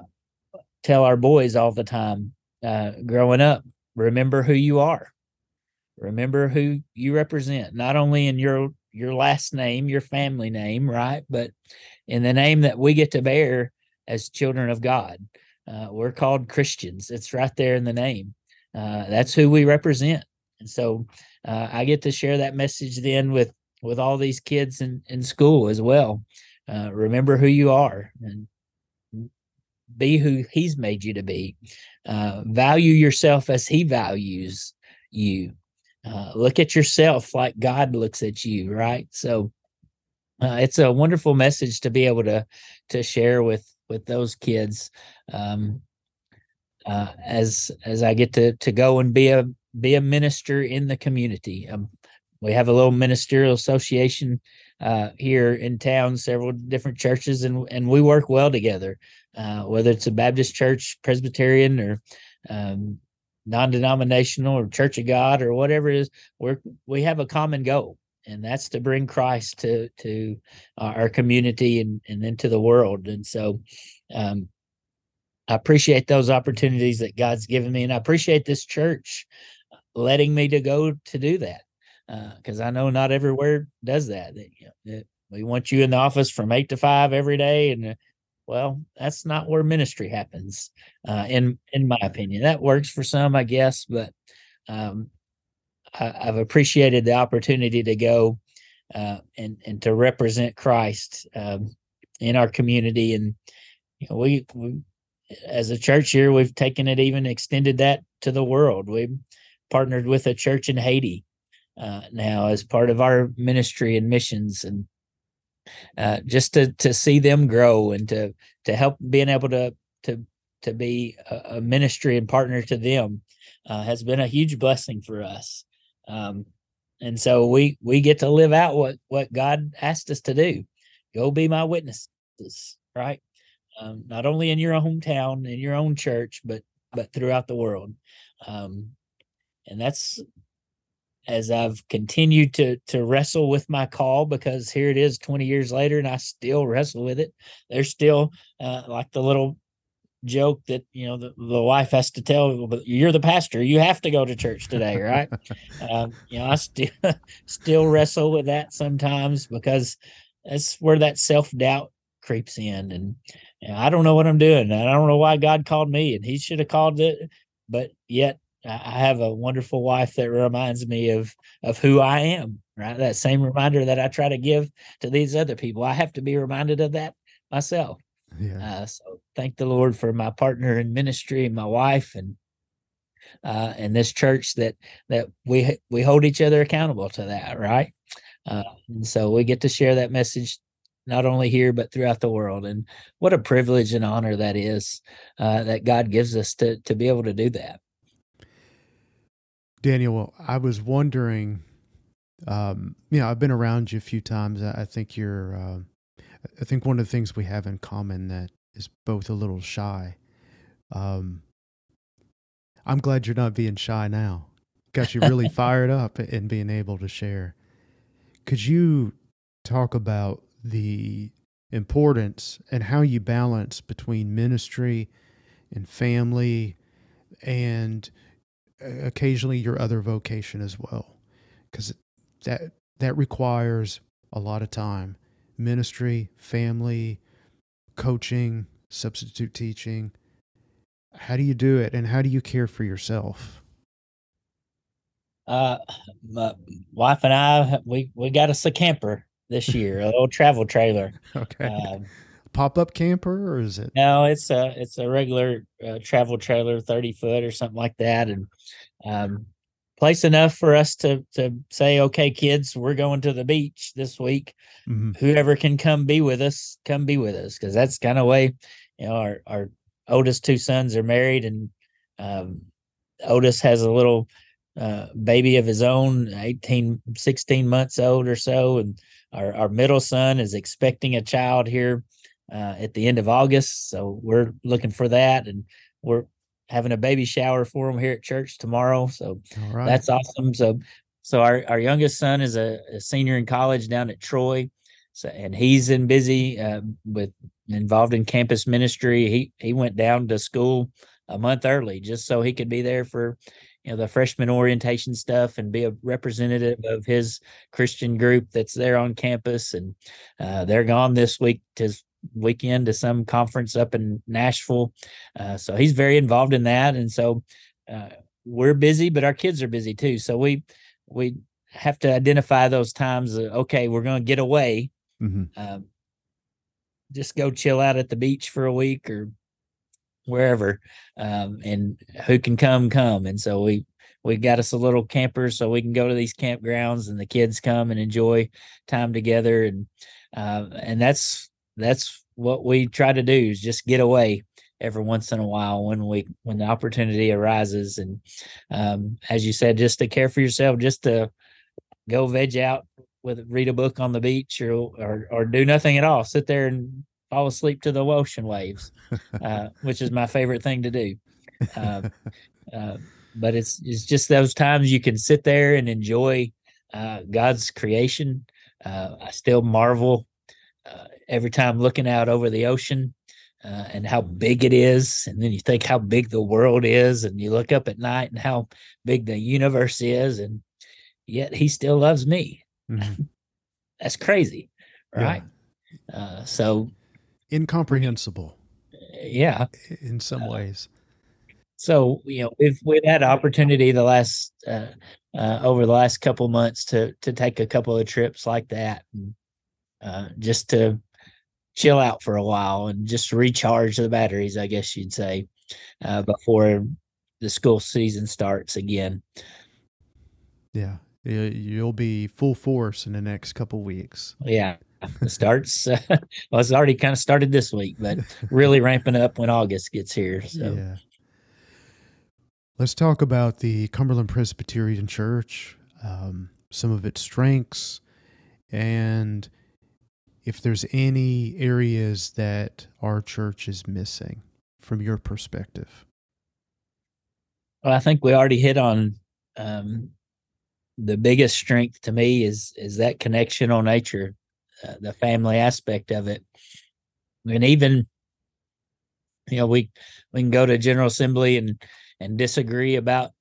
tell our boys all the time uh, growing up. Remember who you are. Remember who you represent, not only in your your last name, your family name, right, but in the name that we get to bear as children of God. Uh, we're called Christians. It's right there in the name. Uh, that's who we represent. And so uh, I get to share that message then with with all these kids in, in school as well. Uh, remember who you are and be who he's made you to be. Uh, value yourself as he values you. Uh, look at yourself like God looks at you, right? So it's a wonderful message to be able to to share with with those kids um, uh, as as I get to to go and be a be a minister in the community. Um, we have a little ministerial association uh, here in town, several different churches, and and we work well together. Uh, whether it's a Baptist church, Presbyterian, or um, non-denominational, or Church of God, or whatever it is, we we have a common goal, and that's to bring Christ to to our community and and into the world. And so, um, I appreciate those opportunities that God's given me, and I appreciate this church letting me to go to do that because uh, I know not everywhere does that. They, you know, we want you in the office from eight to five every day, and uh, well, that's not where ministry happens. Uh, in in my opinion, that works for some, I guess, but um, I, have appreciated the opportunity to go uh, and and to represent Christ um, in our community, and you know, we, we as a church here, we've taken it even extended that to the world. We've partnered with a church in Haiti uh, now as part of our ministry and missions, and uh, just to to see them grow and to to help being able to to to be a, a ministry and partner to them uh, has been a huge blessing for us. Um, and so we we get to live out what what God asked us to do. Go be my witnesses, right? um, not only in your hometown, in your own church, but but throughout the world. Um, and that's as I've continued to to wrestle with my call because here it is 20 years later and I still wrestle with it. There's still uh, like the little joke that you know the, the wife has to tell but you're the pastor you have to go to church today right [laughs] um, you know i still [laughs] still wrestle with that sometimes because that's where that self-doubt creeps in and I don't know what I'm doing. I don't know why God called me, and He should have called it. But yet, I have a wonderful wife that reminds me of of who I am. Right, that same reminder that I try to give to these other people. I have to be reminded of that myself. Yeah. Uh, so thank the Lord for my partner in ministry, my wife, and uh, and this church that that we we hold each other accountable to that. Right. Uh, and so we get to share that message not only here but throughout the world and what a privilege and honor that is uh, that god gives us to to be able to do that daniel i was wondering um, you know i've been around you a few times. I, think you're uh, i think one of the things we have in common that is both a little shy um, i'm glad you're not being shy now. Got you really [laughs] fired up in being able to share. Could you talk about the importance and how you balance between ministry and family and occasionally your other vocation as well because that that requires a lot of time ministry family coaching substitute teaching how do you do it and how do you care for yourself uh my wife and i we we got us a camper this year, a little travel trailer. [laughs] Okay. Um, Pop up camper or is it? No, it's a it's a regular uh, travel trailer, thirty foot or something like that, and um, place enough for us to to say, okay, kids, we're going to the beach this week. Mm-hmm. Whoever can come be with us, come be with us, because that's kind of way, you know, our our oldest two sons are married, and um, Otis has a little uh, baby of his own, 18, 16 months old or so, and our our middle son is expecting a child here uh, at the end of August. So we're looking for that, and we're having a baby shower for them here at church tomorrow. So that's awesome. So so our, our youngest son is a, a, senior in college down at Troy. So and he's in busy uh, with involved in campus ministry. He he went down to school a month early just so he could be there for you know the freshman orientation stuff and be a representative of his Christian group that's there on campus. And uh, they're gone this week to weekend to some conference up in Nashville. Uh, so he's very involved in that, and so uh, we're busy, but our kids are busy too. So we we have to identify those times. okay, we're going to get away. Mm-hmm. Um, just go chill out at the beach for a week or wherever, um, and who can come come. And so we we got us a little camper so we can go to these campgrounds and the kids come and enjoy time together and uh, and that's that's what we try to do is just get away every once in a while when we when the opportunity arises and um, as you said just to care for yourself just to go veg out with read a book on the beach or or, or do nothing at all sit there and fall asleep to the ocean waves uh, [laughs] which is my favorite thing to do. Uh, uh, but it's it's just those times you can sit there and enjoy uh, god's creation. Uh, i still marvel every time looking out over the ocean uh, and how big it is. And then you think how big the world is, and you look up at night and how big the universe is, and yet he still loves me. Mm-hmm. [laughs] That's crazy, right? Yeah. Uh, so incomprehensible. Yeah, in some uh, ways. So you know we've we've had opportunity the last uh, uh, over the last couple months to to take a couple of trips like that, and, uh, just to chill out for a while and just recharge the batteries, I guess you'd say, uh, before the school season starts again. Yeah, you'll be full force in the next couple weeks. Yeah, it starts. Uh, [laughs] well, it's already kind of started this week, but really ramping up when August gets here. So. Yeah. Let's talk about the Cumberland Presbyterian Church, um, some of its strengths, and if there's any areas that our church is missing from your perspective. Well, I think we already hit on um, the biggest strength to me is is that connectional nature, uh, the family aspect of it, and even you know we we can go to General Assembly and and disagree about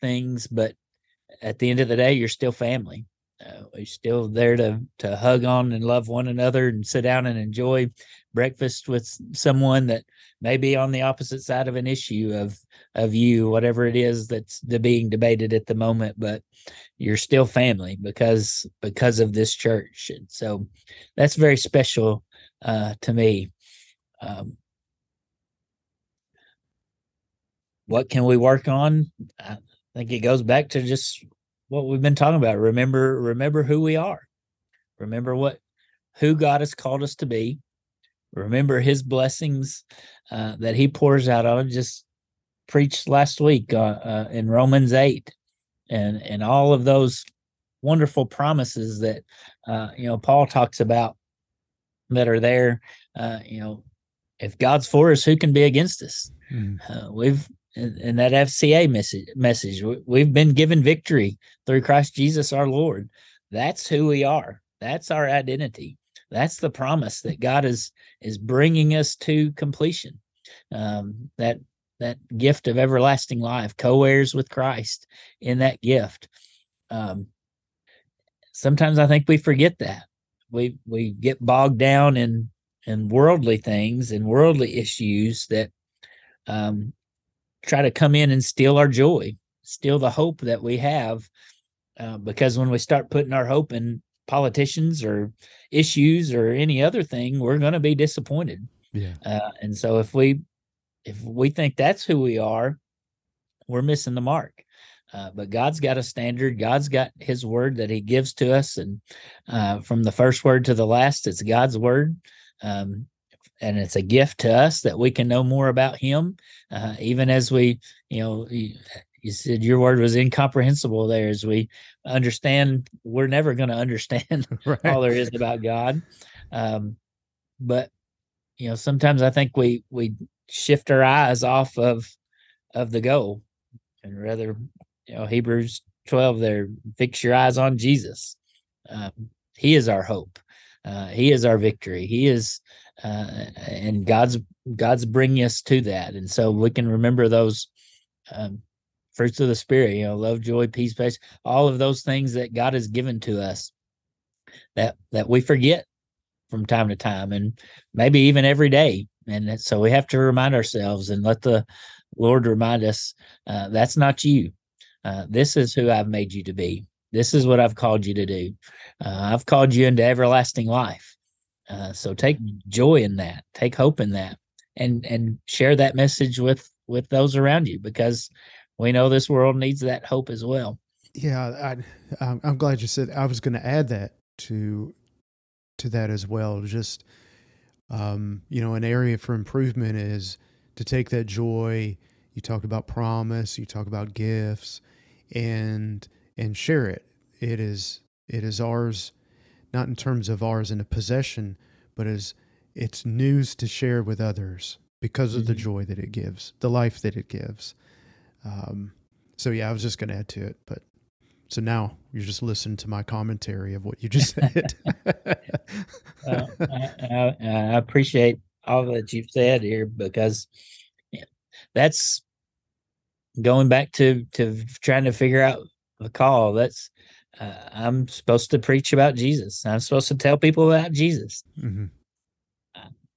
things, but at the end of the day, you're still family uh, we're still there to to hug on and love one another and sit down and enjoy breakfast with someone that may be on the opposite side of an issue of of you whatever it is that's being debated at the moment but you're still family because because of this church. And so that's very special uh to me. Um what can we work on? I think it goes back to just what we've been talking about. Remember, remember who we are. Remember what who God has called us to be. Remember His blessings uh, that He pours out on. Just preached last week uh, uh, in Romans eight, and and all of those wonderful promises that uh, you know Paul talks about that are there. Uh, you know, if God's for us, who can be against us? Mm. we've in, that FCA message message. We've been given victory through Christ Jesus our Lord. That's who we are. That's our identity. That's the promise that God is is bringing us to completion. Um, that that gift of everlasting life, co-heirs with Christ in that gift. Um, sometimes I think we forget that. We we get bogged down in in worldly things and worldly issues that um, try to come in and steal our joy, steal the hope that we have. Uh, because when we start putting our hope in politicians or issues or any other thing, we're going to be disappointed. Yeah. Uh, and so if we if we think that's who we are, we're missing the mark. Uh, but God's got a standard. God's got His word that He gives to us, and uh, from the first word to the last, it's God's word. Um, and it's a gift to us that we can know more about him uh, even as we you know you, said your word was incomprehensible there as we understand we're never going [laughs] to understand [laughs] right. all there is about god. Um, but you know sometimes i think we we shift our eyes off of of the goal. And rather you know hebrews 12 there fix your eyes on jesus. Um, he is our hope. Uh, he is our victory. He is uh, and god's god's bringing us to that. And so we can remember those um, fruits of the spirit you know love joy peace patience all of those things that god has given to us that that we forget from time to time and maybe even every day. And so we have to remind ourselves and let the lord remind us uh, that's not you. Uh, this is who i've made you to be. This is what i've called you to do. Uh, i've called you into everlasting life uh, so take joy in that take hope in that and and share that message with with those around you because we know this world needs that hope as well yeah I, i'm glad you said i was going to add that to to that as well. Just, um, you know, an area for improvement is to take that joy. You talk about promise, you talk about gifts, and and share it. It is it is ours, not in terms of ours in a possession, but as it's news to share with others because of mm-hmm. the joy that it gives, the life that it gives. Um, so yeah, I was just going to add to it, but so now you just listen to my commentary of what you just said. [laughs] well, I, I, I, appreciate all that you've said here because that's going back to to trying to figure out the call. That's uh, I'm supposed to preach about Jesus. I'm supposed to tell people about Jesus. Mm-hmm.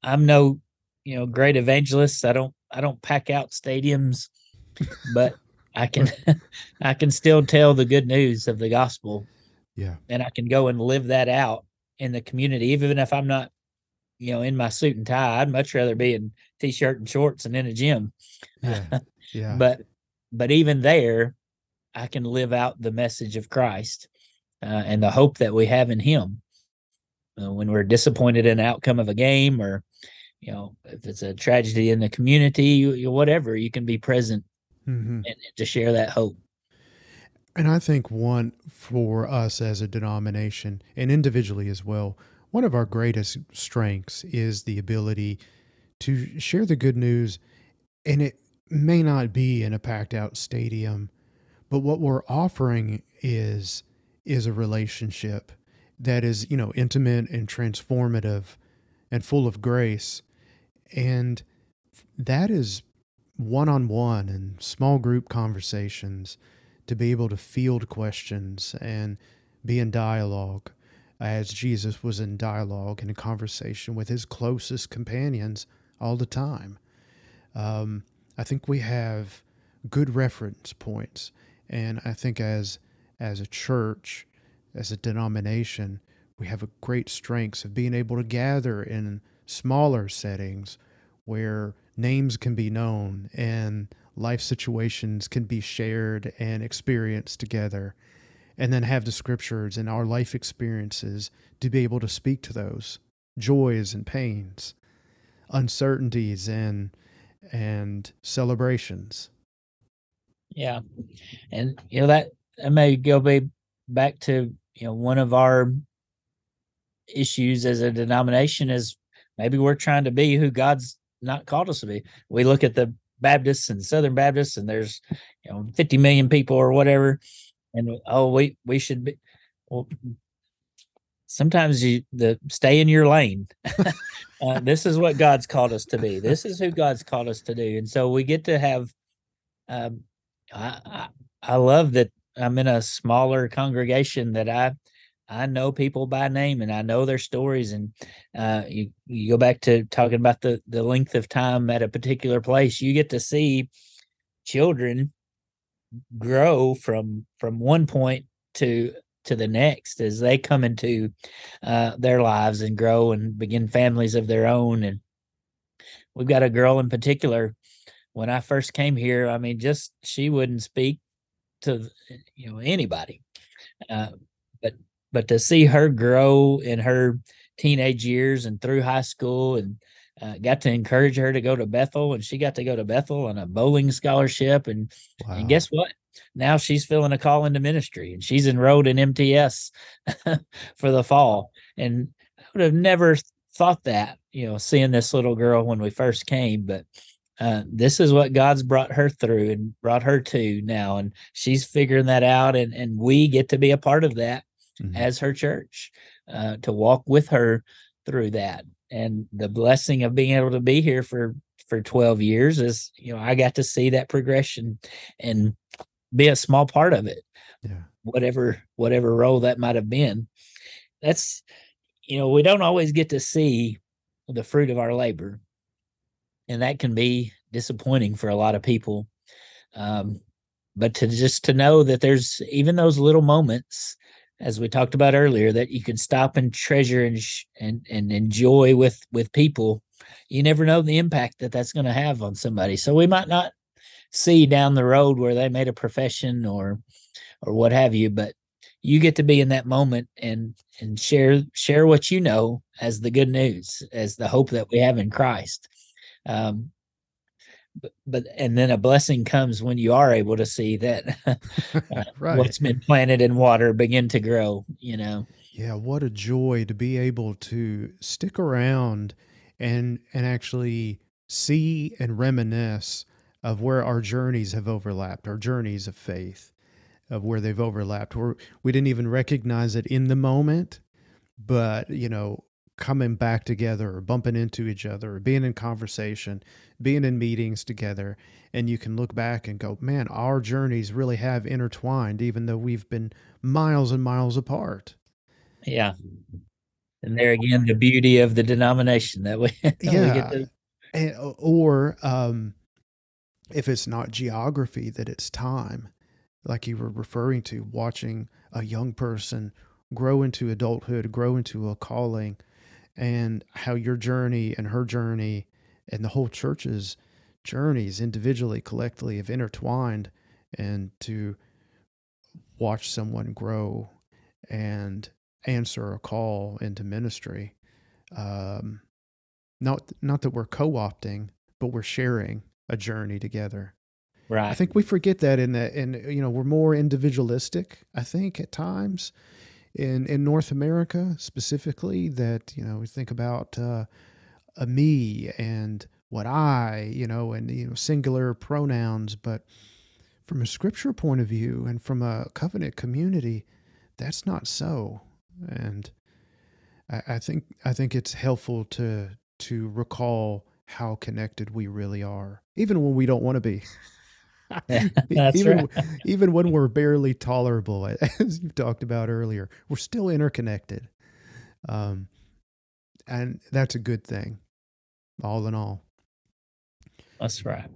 I'm no, you know, great evangelist. I don't I don't pack out stadiums, but I can [laughs] [laughs] I can still tell the good news of the gospel. Yeah. And I can go and live that out in the community, even if I'm not, you know, in my suit and tie. I'd much rather be in t-shirt and shorts and in a gym. Yeah. [laughs] Yeah. but but even there, I can live out the message of Christ uh, and the hope that we have in Him. Uh, when we're disappointed in the outcome of a game, or you know, if it's a tragedy in the community, you, you, whatever, you can be present mm-hmm. and, to share that hope. And I think one for us as a denomination and individually as well, one of our greatest strengths is the ability to share the good news. And it may not be in a packed out stadium, but what we're offering is is a relationship that is, you know, intimate and transformative and full of grace. And that is one on one and small group conversations to be able to field questions and be in dialogue as Jesus was in dialogue and in conversation with his closest companions all the time. Um, I think we have good reference points, and I think as as a church, as a denomination, we have a great strengths of being able to gather in smaller settings where names can be known and life situations can be shared and experienced together. And then have the scriptures and our life experiences to be able to speak to those joys and pains uncertainties and and celebrations yeah and you know that that may go back to you know one of our issues as a denomination is maybe we're trying to be who god's not called us to be. We look at the Baptists and Southern Baptists, and there's you know 50 million people or whatever, and oh, we we should be. Well, sometimes you the stay in your lane. [laughs] uh, this is what God's called us to be. This is who God's called us to do, and so we get to have. Um, I, I love that I'm in a smaller congregation that I I know people by name and I know their stories. And uh, you you go back to talking about the the length of time at a particular place, you get to see children grow from from one point to to the next as they come into uh, their lives and grow and begin families of their own. And we've got a girl in particular. When I first came here, I mean, just she wouldn't speak to you know anybody. Uh, but but to see her grow in her teenage years and through high school and uh, got to encourage her to go to Bethel, and she got to go to Bethel on a bowling scholarship. And wow. and guess what? Now she's feeling a call into ministry, and she's enrolled in MTS [laughs] for the fall. And I would have never thought that, you know, seeing this little girl when we first came, but uh, this is what God's brought her through and brought her to now, and she's figuring that out, and and we get to be a part of that mm-hmm. as her church, uh, to walk with her through that. And the blessing of being able to be here for for 12 years is you know i got to see that progression and be a small part of it yeah. whatever whatever role that might have been. That's you know we don't always get to see the fruit of our labor and that can be disappointing for a lot of people um but to just to know that there's even those little moments as we talked about earlier, that you can stop and treasure and sh- and and enjoy with with people. You never know the impact that that's going to have on somebody. So we might not see down the road where they made a profession or or what have you, but you get to be in that moment and and share share what you know as the good news, as the hope that we have in Christ. Um, but, but and then a blessing comes when you are able to see that [laughs] uh, [laughs] right. what's been planted in water begin to grow you know yeah what a joy to be able to stick around and and actually see and reminisce of where our journeys have overlapped our journeys of faith of where they've overlapped where we didn't even recognize it in the moment but you know coming back together or bumping into each other or being in conversation, being in meetings together. And you can look back and go, man, our journeys really have intertwined, even though we've been miles and miles apart. Yeah. And there again, the beauty of the denomination that we, [laughs] yeah. We to... and, or um, if it's not geography, that it's time, like you were referring to, watching a young person grow into adulthood, grow into a calling, and how your journey and her journey and the whole church's journeys individually collectively have intertwined and to watch someone grow and answer a call into ministry. Um, not not that we're co-opting but we're sharing a journey together. Right. i think we forget that in that and you know we're more individualistic i think at times in in North America specifically that you know we think about uh, a me and what I you know and you know singular pronouns, but from a scripture point of view and from a covenant community, that's not so. And I, I think I think it's helpful to to recall how connected we really are, even when we don't want to be. [laughs] [laughs] [laughs] even right. even when we're barely tolerable, [laughs] as you talked about earlier, we're still interconnected, um, and that's a good thing. All in all, that's right.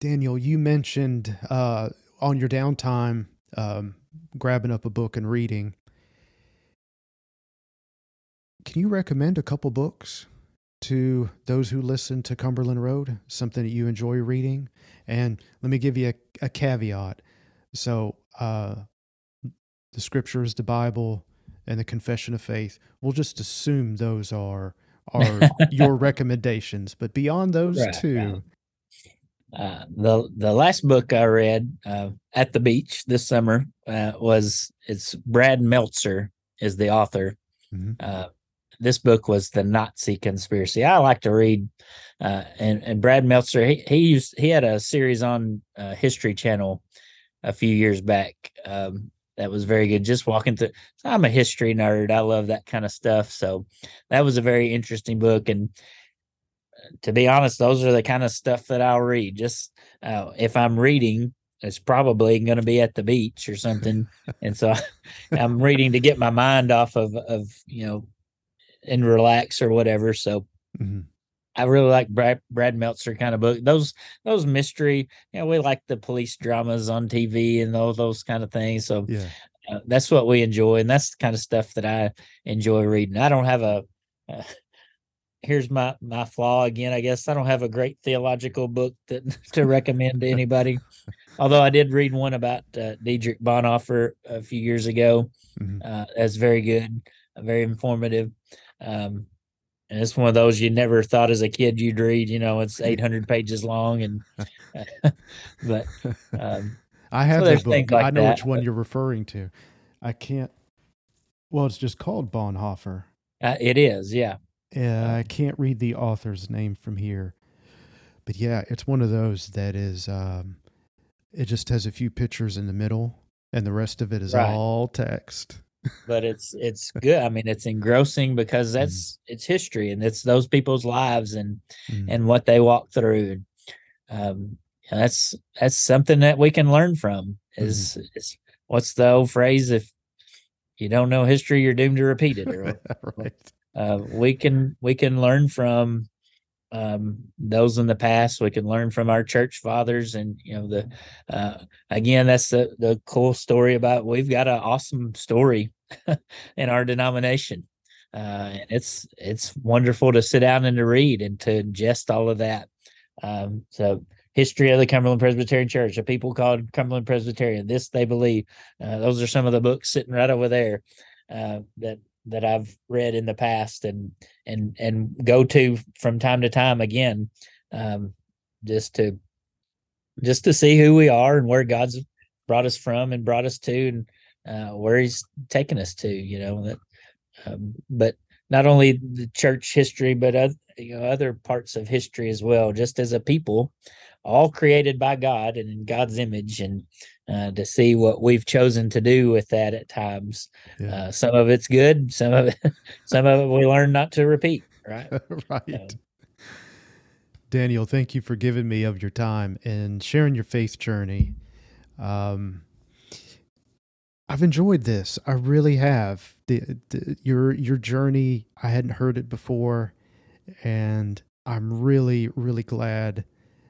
Daniel, you mentioned uh, on your downtime um, grabbing up a book and reading. Can you recommend a couple books to those who listen to Cumberland Road? Something that you enjoy reading? And let me give you a, a caveat. So, uh, the scriptures, the Bible, and the Confession of Faith, we'll just assume those are are [laughs] your recommendations. But beyond those right, two, uh, the the last book I read uh, at the beach this summer uh, was it's Brad Meltzer is the author. Mm-hmm. This book was the Nazi conspiracy. I like to read, uh, and and Brad Meltzer he he used he had a series on uh, History Channel a few years back um, that was very good. Just walking through, so I'm a history nerd. I love that kind of stuff. So that was a very interesting book, and uh, to be honest, those are the kind of stuff that I'll read. Just uh, if I'm reading, it's probably going to be at the beach or something, [laughs] and so [laughs] I'm reading to get my mind off of of you know and relax or whatever. So mm-hmm. I really like Brad, Brad Meltzer kind of book. Those those mystery, you know, we like the police dramas on TV and all those kind of things. So yeah. Uh, that's what we enjoy, and that's the kind of stuff that I enjoy reading. I don't have a. Uh, [laughs] here's my my flaw again. I guess I don't have a great theological book that [laughs] to recommend to anybody. [laughs] Although I did read one about uh, Dietrich Bonhoeffer a few years ago. Mm-hmm. Uh, that's very good, very informative. Um, and it's one of those you never thought as a kid you'd read. You know, it's [laughs] 800 pages long, and [laughs] but um, I have so the book. like I know that, which one but- you're referring to. I can't. Well, it's just called Bonhoeffer. uh, it is, yeah, Yeah, I can't read the author's name from here, but yeah, it's one of those that is. Um, it just has a few pictures in the middle, and the rest of it is Right. all text. But it's it's good. I mean, it's engrossing because that's it's history and it's those people's lives and Mm. and what they walk through. Um, and that's that's something that we can learn from. Is is what's the old phrase? If you don't know history, you're doomed to repeat it. [laughs] Right. uh, we can we can learn from um, those in the past. We can learn from our church fathers, and you know the uh, again that's the the cool story about we've got an awesome story [laughs] in our denomination. Uh, and it's it's wonderful to sit down and to read and to ingest all of that. Um, so history of the Cumberland Presbyterian Church, a people called Cumberland Presbyterian. This they believe. Uh, those are some of the books sitting right over there uh, that that I've read in the past and and and go to from time to time again, um, just to just to see who we are and where God's brought us from and brought us to and uh, where He's taken us to. You know that, um, but not only the church history, but other, you know, other parts of history as well. Just as a people, all created by God and in God's image, and uh, to see what we've chosen to do with that at times. Yeah. Uh, some of it's good, some of it, [laughs] some of it we learn not to repeat. Right? [laughs] right. Daniel, thank you for giving me of your time and sharing your faith journey. Um, I've enjoyed this. I really have. The, the your your journey. I hadn't heard it before, and I'm really really glad.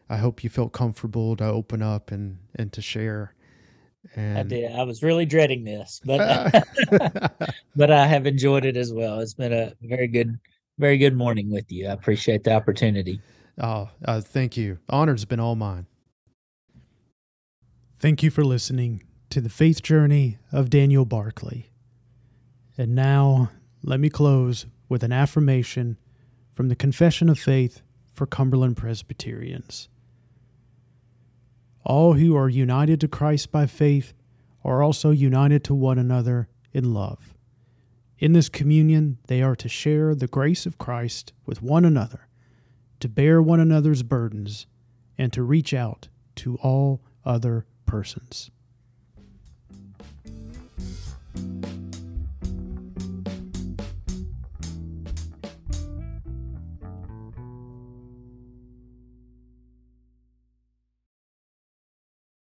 I hope you felt comfortable to open up and and to share. And I did. I was really dreading this, but [laughs] [laughs] but I have enjoyed it as well. It's been a very good, very good morning with you. I appreciate the opportunity. Oh, uh, thank you. Honor's been all mine. Thank you for listening to the faith journey of Daniel Barkley. And now, let me close with an affirmation from the Confession of Faith for Cumberland Presbyterians. All who are united to Christ by faith are also united to one another in love. In this communion, they are to share the grace of Christ with one another to bear one another's burdens, and to reach out to all other persons.